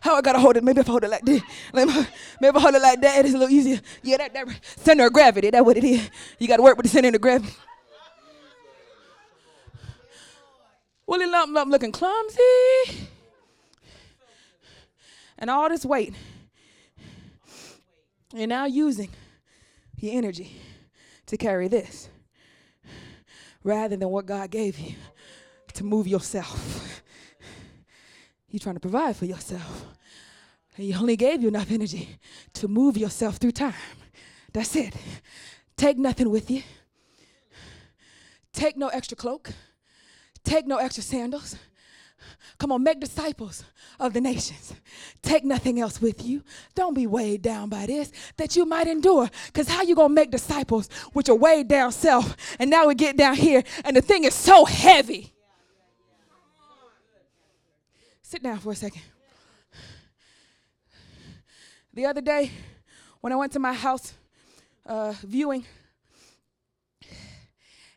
How I gotta hold it? Maybe if I hold it like this. Maybe hold it like that, it's a little easier. Yeah, that, that center of gravity, that's what it is. You gotta work with the center of gravity. Willie Lump Lump looking clumsy. And all this weight. You're now using your energy to carry this rather than what God gave you to move yourself. You're trying to provide for yourself. He only gave you enough energy to move yourself through time. That's it. Take nothing with you. Take no extra cloak. Take no extra sandals. Come on, make disciples of the nations. Take nothing else with you. Don't be weighed down by this that you might endure. Because how you gonna make disciples with your weighed down self? And now we get down here and the thing is so heavy. Sit down for a second. The other day, when I went to my house uh, viewing,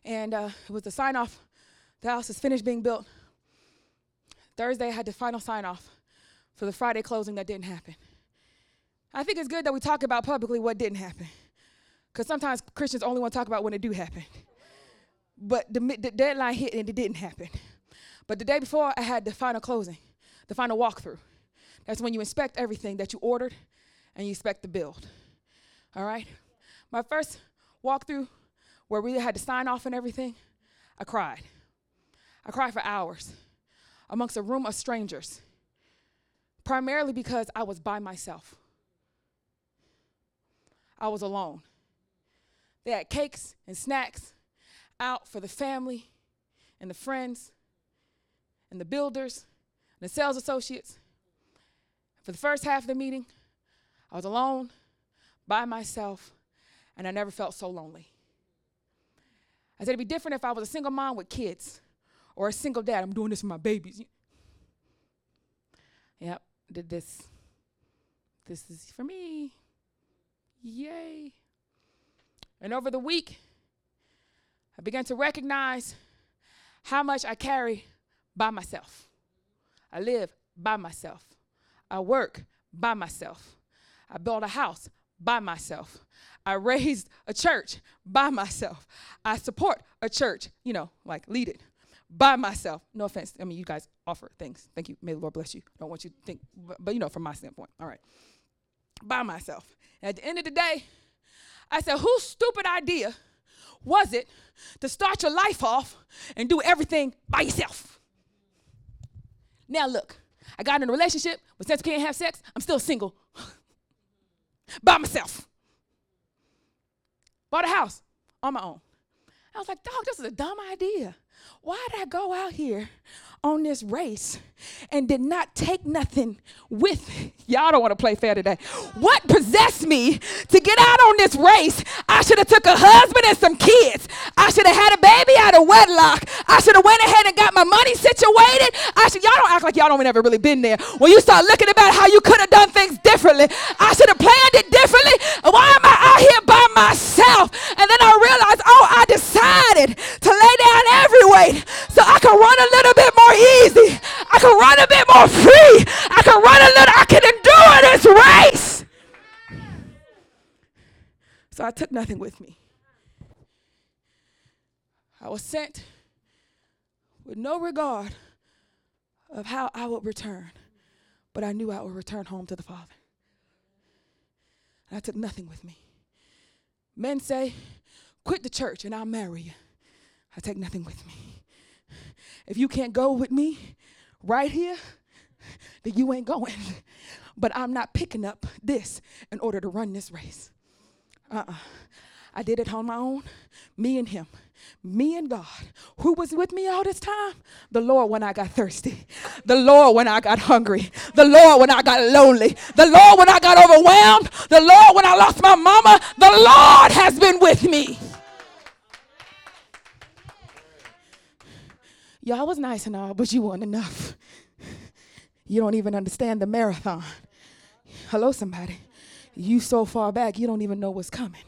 and uh, it was the sign off, the house is finished being built. Thursday, I had the final sign off for the Friday closing that didn't happen. I think it's good that we talk about publicly what didn't happen. Because sometimes Christians only want to talk about when it do happen. But the, the deadline hit and it didn't happen. But the day before, I had the final closing, the final walkthrough. That's when you inspect everything that you ordered and you expect to build. All right? My first walkthrough, where we had to sign off and everything, I cried. I cried for hours amongst a room of strangers, primarily because I was by myself. I was alone. They had cakes and snacks out for the family and the friends and the builders and the sales associates. For the first half of the meeting, I was alone, by myself, and I never felt so lonely. I said it'd be different if I was a single mom with kids or a single dad. I'm doing this for my babies. Yep, did this. This is for me. Yay. And over the week, I began to recognize how much I carry by myself. I live by myself. I work by myself. I built a house by myself. I raised a church by myself. I support a church, you know, like lead it by myself. No offense. I mean, you guys offer things. Thank you. May the Lord bless you. Don't want you to think, but, but you know, from my standpoint. All right. By myself. And at the end of the day, I said, whose stupid idea was it to start your life off and do everything by yourself? Now, look, I got in a relationship, but since we can't have sex, I'm still single by myself. Bought a house on my own. I was like, dog, this is a dumb idea. Why did I go out here on this race and did not take nothing with. Y'all don't want to play fair today. What possessed me to get out on this race? I should have took a husband and some kids. I should have had a baby out of wedlock. I should have went ahead and got my money situated. I should y'all don't act like y'all don't ever really been there. When you start looking about how you could have done things differently, I should have planned it differently. Why am I out here by myself? And then I realized, oh, I decided to lay down every weight so I could run a little bit more easy. I can run a bit more free. I can run a little, I can endure this race. So I took nothing with me. I was sent with no regard of how I would return, but I knew I would return home to the Father. and I took nothing with me. Men say, quit the church and I'll marry you. I take nothing with me. If you can't go with me right here, then you ain't going. But I'm not picking up this in order to run this race. Uh-uh. I did it on my own, me and him me and God. Who was with me all this time? The Lord when I got thirsty. The Lord when I got hungry. The Lord when I got lonely. The Lord when I got overwhelmed. The Lord when I lost my mama. The Lord has been with me. Y'all was nice and all, but you weren't enough. You don't even understand the marathon. Hello, somebody. You so far back, you don't even know what's coming.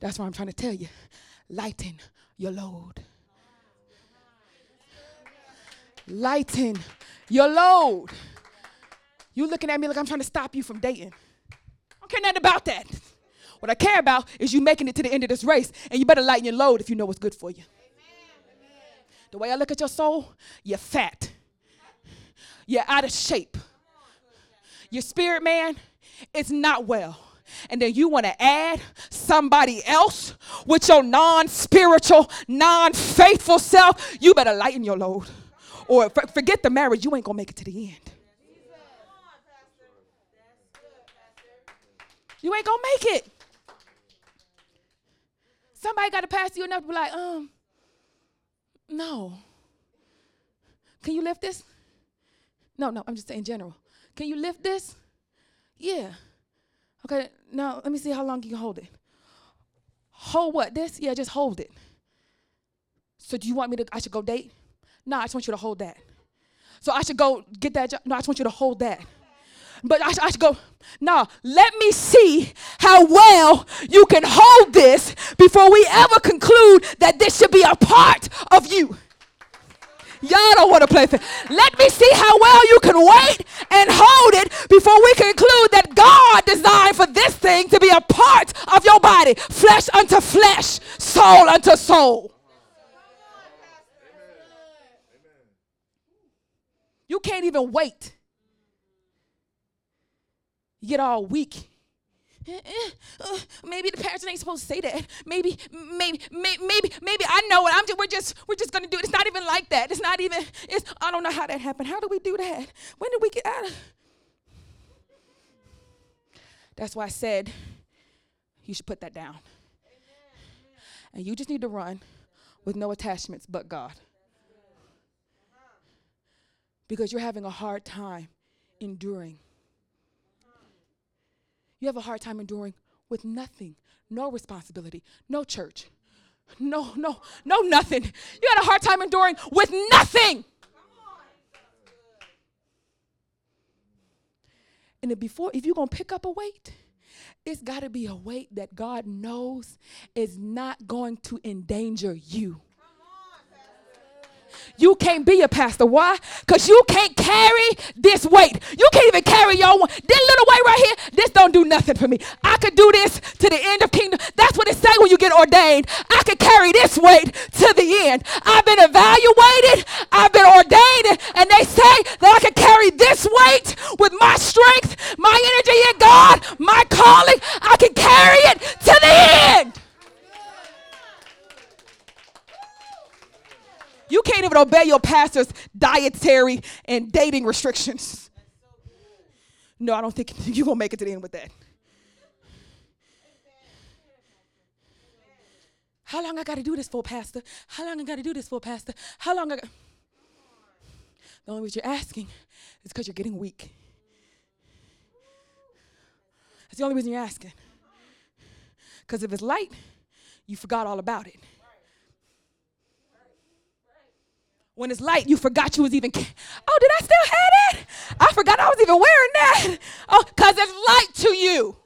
That's what I'm trying to tell you. Lighten your load. Lighten your load. You looking at me like I'm trying to stop you from dating. I don't care nothing about that. What I care about is you making it to the end of this race, and you better lighten your load if you know what's good for you. The way I look at your soul, you're fat. You're out of shape. Your spirit, man, is not well and then you want to add somebody else with your non spiritual, non faithful self, you better lighten your load. Or forget the marriage, you ain't going to make it to the end. You ain't going to make it. Somebody got to pass you enough to be like, um, no. Can you lift this? No, no, I'm just saying general. Can you lift this? Yeah. Okay, now let me see how long you can hold it. Hold what? This? Yeah, just hold it. So do you want me to, I should go date? No, I just want you to hold that. So I should go get that job? No, I just want you to hold that. But I, I should go, no, let me see how well you can hold this before we ever conclude that this should be a part of you. Y'all don't want to play fair. Let me see how well you can wait and hold it before we conclude that God designed for this thing to be a part of your body flesh unto flesh, soul unto soul. You can't even wait. You get all weak uh, maybe the parents ain't supposed to say that. Maybe, maybe, maybe, maybe, maybe I know it. I'm just, we're just, we're just gonna do it. It's not even like that. It's not even. It's. I don't know how that happened. How do we do that? When did we get out of? That's why I said you should put that down. And you just need to run with no attachments but God. Because you're having a hard time enduring you have a hard time enduring with nothing, no responsibility, no church, no, no, no, nothing. You had a hard time enduring with nothing. And if before, if you're gonna pick up a weight, it's got to be a weight that God knows is not going to endanger you. You can't be a pastor. Why? Because you can't carry this weight. You can't even carry your one. This little weight right here, this don't do nothing for me. I could do this to the end of kingdom. That's what it say when you get ordained. I could carry this weight to the end. I've been evaluated. I've been ordained. And they say that I can carry this weight with my strength, my energy in God, my calling. I can carry it to the end. You can't even obey your pastor's dietary and dating restrictions. No, I don't think you're going to make it to the end with that. How long I got to do this for, Pastor? How long I got to do this for, Pastor? How long I got... The only reason you're asking is because you're getting weak. That's the only reason you're asking. Because if it's light, you forgot all about it. When it's light, you forgot you was even. Oh, did I still have it? I forgot I was even wearing that. Oh, because it's light to you.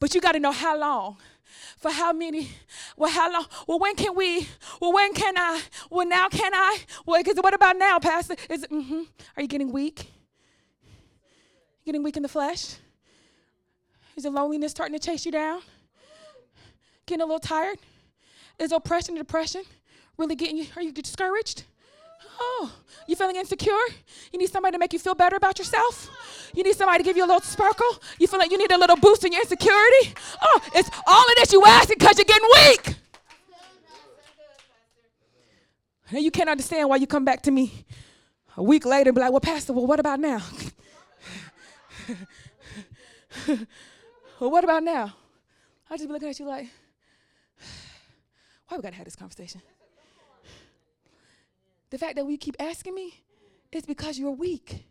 But you got to know how long. For how many? Well, how long? Well, when can we? Well, when can I? Well, now can I? Well, because what about now, Pastor? Is it, mm-hmm. Are you getting weak? Getting weak in the flesh? Is the loneliness starting to chase you down? Getting a little tired? Is oppression and depression? Really getting you? Are you discouraged? Oh, you feeling insecure? You need somebody to make you feel better about yourself? You need somebody to give you a little sparkle? You feel like you need a little boost in your insecurity? Oh, it's all of this you asking because you're getting weak. And you can't understand why you come back to me a week later and be like, well, Pastor, well, what about now? well, what about now? I just be looking at you like, why we gotta have this conversation? The fact that we keep asking me is because you're weak.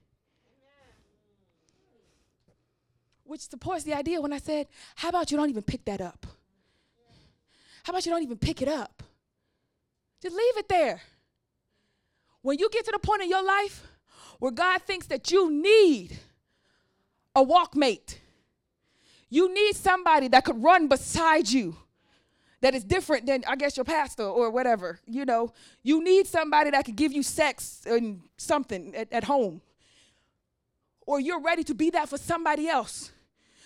Which supports the idea when I said, how about you don't even pick that up? How about you don't even pick it up? Just leave it there. When you get to the point in your life where God thinks that you need a walkmate, you need somebody that could run beside you that is different than I guess your pastor or whatever. You know, you need somebody that could give you sex and something at, at home. Or you're ready to be that for somebody else.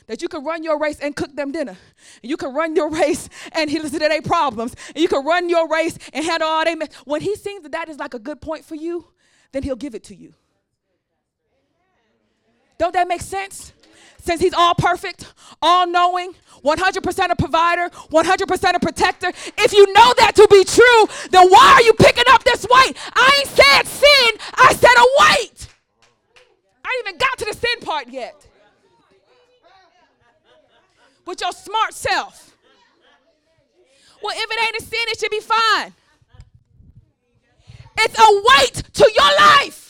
That you can run your race and cook them dinner. And you can run your race and he listen to their problems. And you can run your race and handle all they when he sees that that is like a good point for you, then he'll give it to you. Don't that make sense? Since he's all perfect, all knowing, 100% a provider, 100% a protector. If you know that to be true, then why are you picking up this weight? I ain't said sin, I said a weight. I ain't even got to the sin part yet. With your smart self. Well, if it ain't a sin, it should be fine. It's a weight to your life.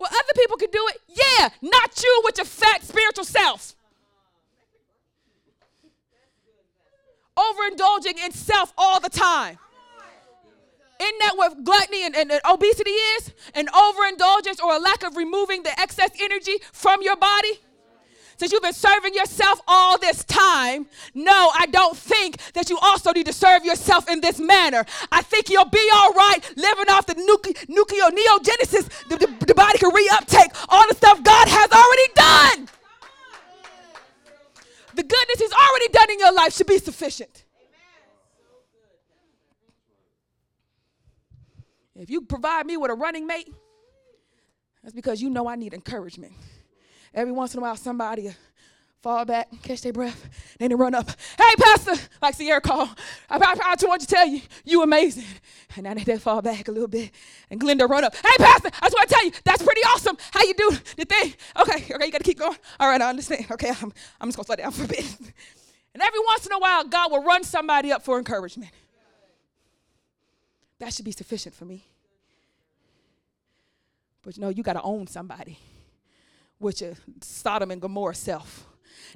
Well, other people can do it. Yeah, not you with your fat spiritual self. overindulging in self all the time. Isn't that what gluttony and, and, and, obesity is? An overindulgence or a lack of removing the excess energy from your body? Since you've been serving yourself all this time, no, I don't think that you also need to serve yourself in this manner. I think you'll be all right living off the nucle- nucleoneogenesis, the, the, the body can reuptake all the stuff God has already done. The goodness He's already done in your life should be sufficient. If you provide me with a running mate, that's because you know I need encouragement. Every once in a while, somebody fall back, catch their breath, then they run up. Hey, Pastor, like Sierra called. I, I, I just want to tell you, you amazing. And now they fall back a little bit, and Glenda run up. Hey, Pastor, I just want to tell you, that's pretty awesome. How you do the thing? Okay, okay, you got to keep going. All right, I understand. Okay, I'm, I'm just going to slow down for a bit. And every once in a while, God will run somebody up for encouragement. That should be sufficient for me. But you know, you got to own somebody with your Sodom and Gomorrah self.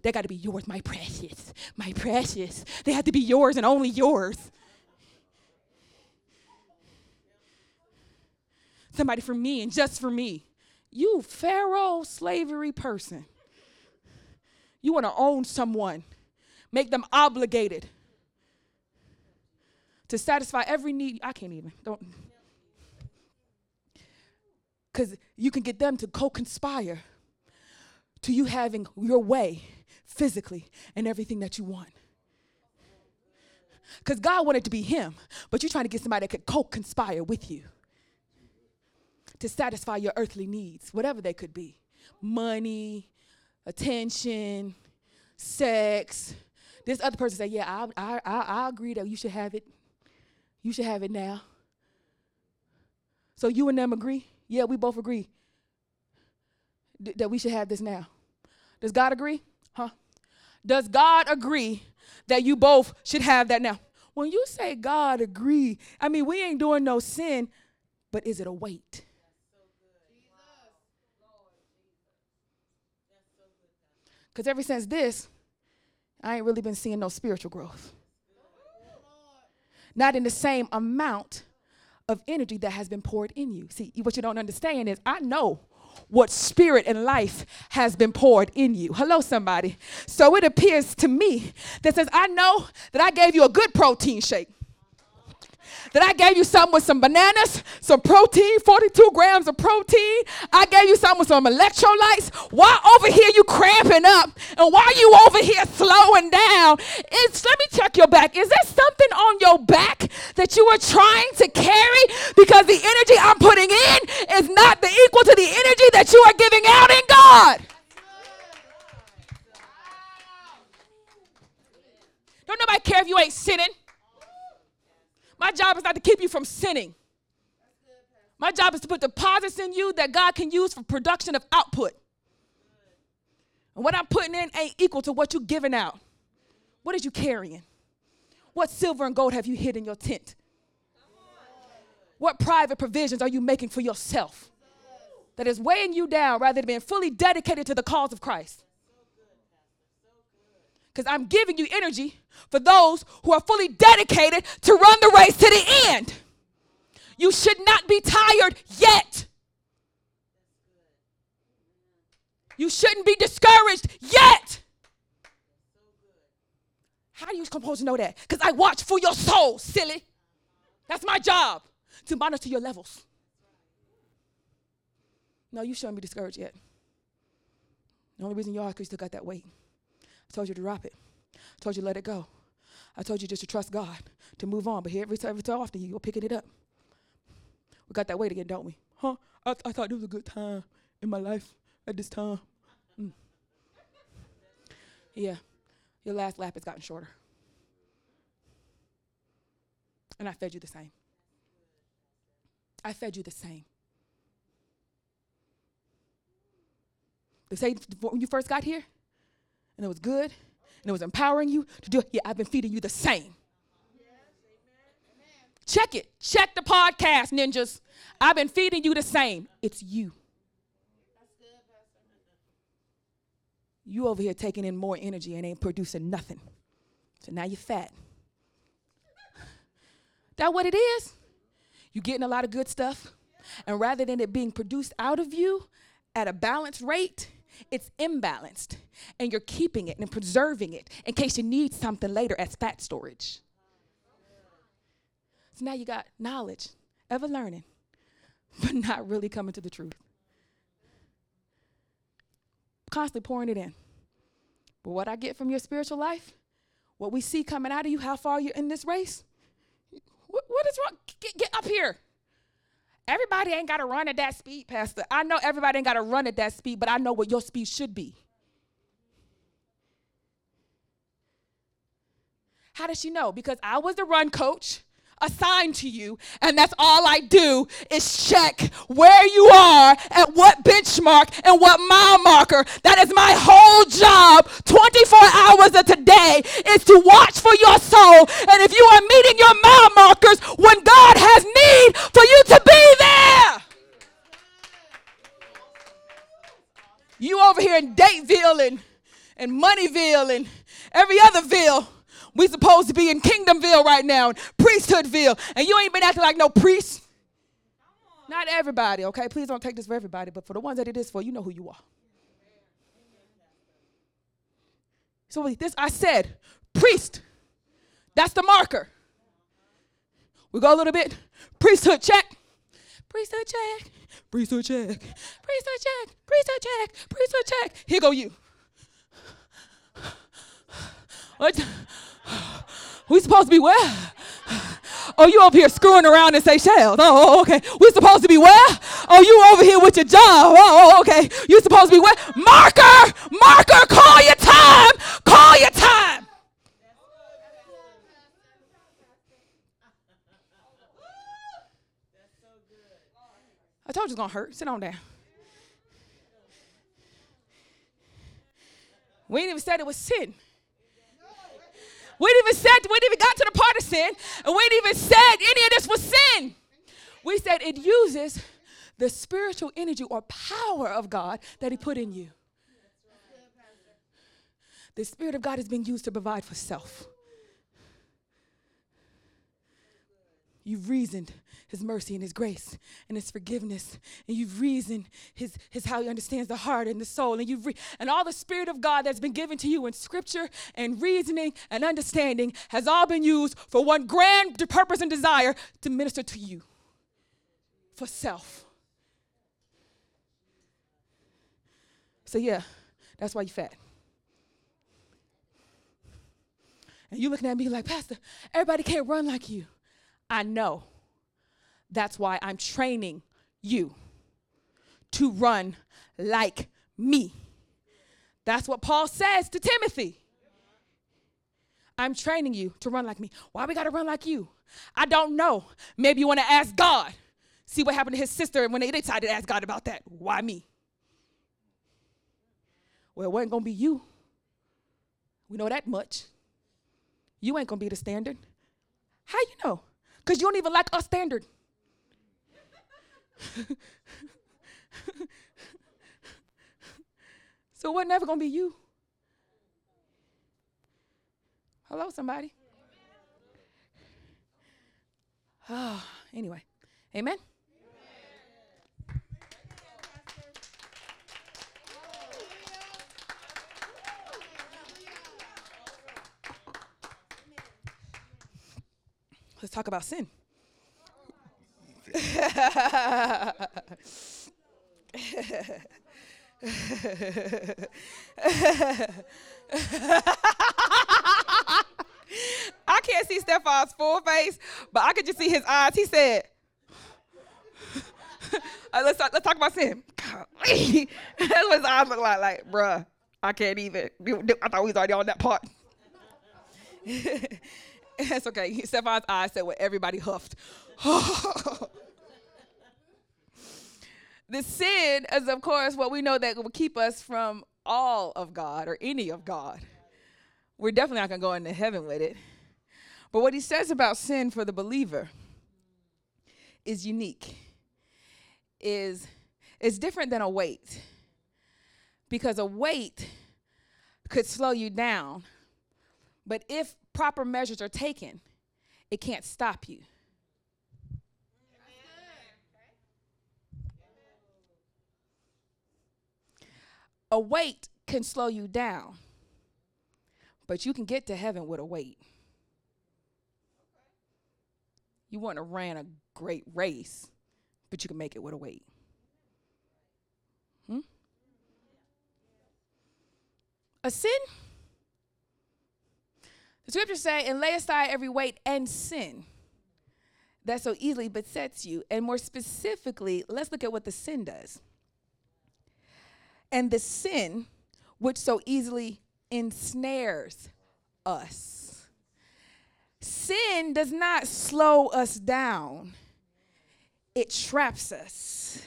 They got to be yours, my precious, my precious. They have to be yours and only yours. Somebody for me and just for me. You Pharaoh slavery person. You want to own someone, make them obligated to satisfy every need. I can't even. Don't. Because you can get them to co conspire to you having your way physically and everything that you want. Because God wanted to be Him, but you're trying to get somebody that could co conspire with you to satisfy your earthly needs, whatever they could be money, attention, sex. This other person say, Yeah, I, I, I, I agree that you should have it. You should have it now. So you and them agree? Yeah, we both agree th- that we should have this now. Does God agree? Huh? Does God agree that you both should have that now? When you say God agree, I mean, we ain't doing no sin, but is it a weight? Because ever since this, I ain't really been seeing no spiritual growth. Not in the same amount of energy that has been poured in you. See, what you don't understand is I know what spirit and life has been poured in you. Hello, somebody. So it appears to me that says, I know that I gave you a good protein shake. That I gave you something with some bananas, some protein, 42 grams of protein. I gave you something with some electrolytes. Why over here you cramping up? And why you over here slowing down? It's, let me check your back. Is there something on your back that you are trying to carry? Because the energy I'm putting in is not the equal to the energy that you are giving out in God. Don't nobody care if you ain't sinning. My job is not to keep you from sinning. My job is to put deposits in you that God can use for production of output. And what I'm putting in ain't equal to what you're giving out. What is you carrying? What silver and gold have you hid in your tent? What private provisions are you making for yourself that is weighing you down rather than being fully dedicated to the cause of Christ? Because I'm giving you energy for those who are fully dedicated to run the race to the end. You should not be tired yet. You shouldn't be discouraged yet. How are you supposed to know that? Because I watch for your soul, silly. That's my job to monitor your levels. No, you shouldn't be discouraged yet. The only reason you are because you still got that weight. I told you to drop it. I told you to let it go. I told you just to trust God, to move on. But here, every, every so often, you're picking it up. We got that weight again, don't we? Huh? I, th- I thought it was a good time in my life at this time. Mm. Yeah, your last lap has gotten shorter. And I fed you the same. I fed you the same. The same when you first got here, and it was good, and it was empowering you to do it. Yeah, I've been feeding you the same. Check it. Check the podcast, ninjas. I've been feeding you the same. It's you. You over here taking in more energy and ain't producing nothing. So now you're fat. That what it is? You're getting a lot of good stuff. And rather than it being produced out of you at a balanced rate, it's imbalanced. And you're keeping it and preserving it in case you need something later as fat storage. So now you got knowledge, ever learning, but not really coming to the truth. Constantly pouring it in. But what I get from your spiritual life, what we see coming out of you, how far you're in this race, what, what is wrong? Get, get up here. Everybody ain't got to run at that speed, Pastor. I know everybody ain't got to run at that speed, but I know what your speed should be. How does she know? Because I was the run coach assigned to you, and that's all I do is check where you are at what benchmark and what mile marker. That is my whole job 24 hours of today is to watch for your soul. And if you are meeting your mile markers when God has need for you to be there. You over here in Dateville and, and Moneyville and every other ville we supposed to be in Kingdomville right now, Priesthoodville, and you ain't been acting like no priest. Not everybody, okay? Please don't take this for everybody, but for the ones that it is for, you know who you are. So this I said, priest. That's the marker. We go a little bit. Priesthood check. Priesthood check. Priesthood check. Priesthood check. Priesthood check. Priesthood check. Here go you. What? We supposed to be where? Oh, you over here screwing around in Seychelles. Oh, oh, okay. We supposed to be where? Oh, you over here with your job. Oh, oh, okay. You supposed to be where? Marker, marker, call your time. Call your time. I told you it's gonna hurt. Sit on down. We ain't even said it was sin. We didn't even said, we didn't even got to the part of sin, and we didn't even said any of this was sin. We said it uses the spiritual energy or power of God that He put in you. The Spirit of God is being used to provide for self. You've reasoned his mercy and his grace and his forgiveness. And you've reasoned his, his how he understands the heart and the soul. And you've re- and all the spirit of God that's been given to you in scripture and reasoning and understanding has all been used for one grand purpose and desire to minister to you for self. So yeah, that's why you're fat. And you looking at me like, Pastor, everybody can't run like you. I know. That's why I'm training you to run like me. That's what Paul says to Timothy. I'm training you to run like me. Why we got to run like you? I don't know. Maybe you want to ask God. See what happened to his sister and when they decided to ask God about that. Why me? Well, it wasn't going to be you. We know that much. You ain't going to be the standard. How you know? Because you don't even like our standard. so we're never going to be you. Hello, somebody. Oh, anyway, amen. Let's talk about sin. I can't see Stefan's full face, but I could just see his eyes. He said, uh, let's, talk, let's talk about sin. That's what his eyes look like. Like, bruh, I can't even. I thought we was already on that part. That's okay. Stefan's eyes said what everybody huffed. the sin is, of course, what we know that will keep us from all of God or any of God. We're definitely not going to go into heaven with it. But what he says about sin for the believer is unique, is, is different than a weight. Because a weight could slow you down but if proper measures are taken, it can't stop you. A weight can slow you down, but you can get to heaven with a weight. You want to ran a great race, but you can make it with a weight. Hmm? A sin the scriptures say, and lay aside every weight and sin that so easily besets you. And more specifically, let's look at what the sin does. And the sin which so easily ensnares us. Sin does not slow us down, it traps us.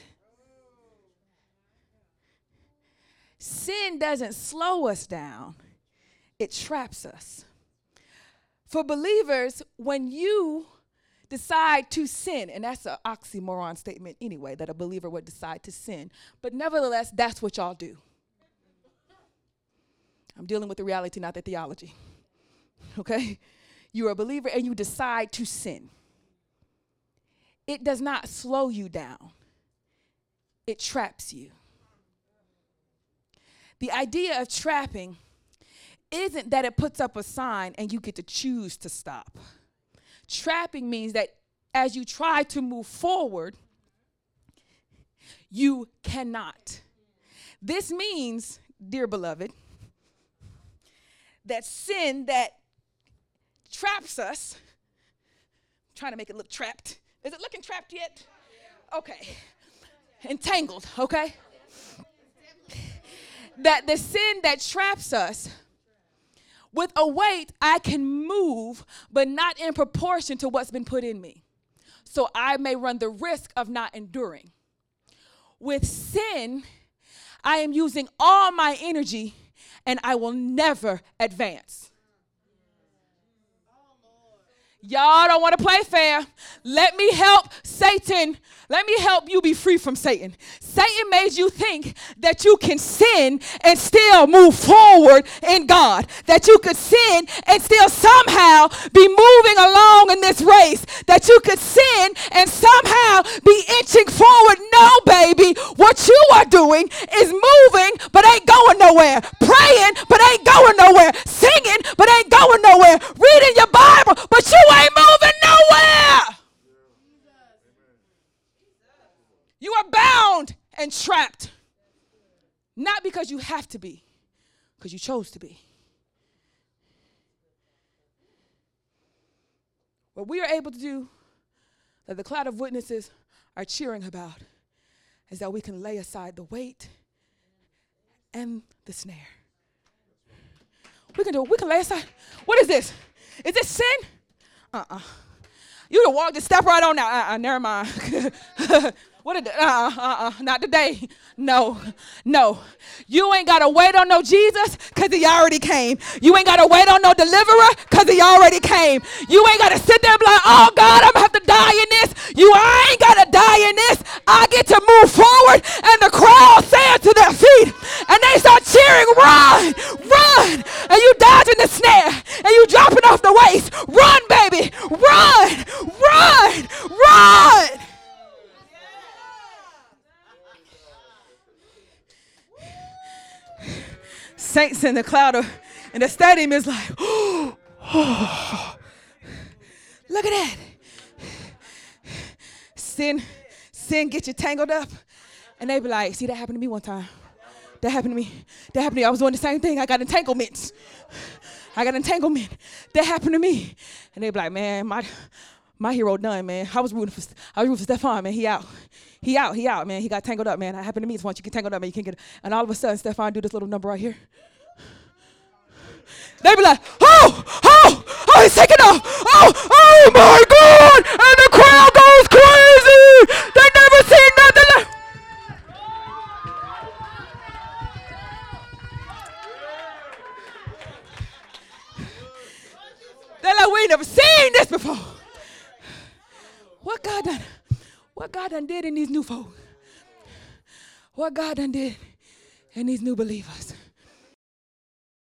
Sin doesn't slow us down, it traps us. For believers, when you decide to sin, and that's an oxymoron statement anyway, that a believer would decide to sin, but nevertheless, that's what y'all do. I'm dealing with the reality, not the theology. Okay? You're a believer and you decide to sin. It does not slow you down, it traps you. The idea of trapping isn't that it puts up a sign and you get to choose to stop. Trapping means that as you try to move forward, you cannot. This means, dear beloved, that sin that traps us, I'm trying to make it look trapped. Is it looking trapped yet? Okay. Entangled, okay? That the sin that traps us with a weight, I can move, but not in proportion to what's been put in me. So I may run the risk of not enduring. With sin, I am using all my energy and I will never advance. Y'all don't want to play fair. Let me help Satan. Let me help you be free from Satan. Satan made you think that you can sin and still move forward in God. That you could sin and still somehow be moving along in this race. That you could sin and somehow be inching forward. No, baby. What you are doing is moving but ain't going nowhere. Praying but ain't going nowhere. Singing but ain't going nowhere. Reading your Bible but you ain't moving nowhere. You are bound and trapped. Not because you have to be, because you chose to be. What we are able to do, that the cloud of witnesses are cheering about, is that we can lay aside the weight and the snare. We can do it. We can lay aside. What is this? Is this sin? Uh-uh. You can walk the step right on now. Uh-uh, never mind. What did, uh, uh, uh, not today. No, no. You ain't got to wait on no Jesus because he already came. You ain't got to wait on no deliverer because he already came. You ain't got to sit there and be like, oh God, I'm going to have to die in this. You ain't got to die in this. I get to move forward and the crowd stand to their feet and they start cheering, run, run. And you dodging the snare and you dropping off the waist. Run, baby, run, run, run. Saints in the cloud of, and the stadium is like, look at that. Sin, sin get you tangled up. And they be like, see, that happened to me one time. That happened to me. That happened to me. I was doing the same thing. I got entanglements. I got entanglement. That happened to me. And they be like, man, my my hero done, man. I was rooting for I was rooting for Stefan, man. He out. He out, he out, man. He got tangled up, man. That happened to me. Once you get tangled up, man, you can't get And all of a sudden, Stefan do this little number right here. They be like, oh, oh, oh, he's taking off. Oh, oh my God. And the crowd goes crazy. They never seen nothing like They're like, we ain't never seen this before. What God done? What God done did in these new folk? What God done did in these new believers?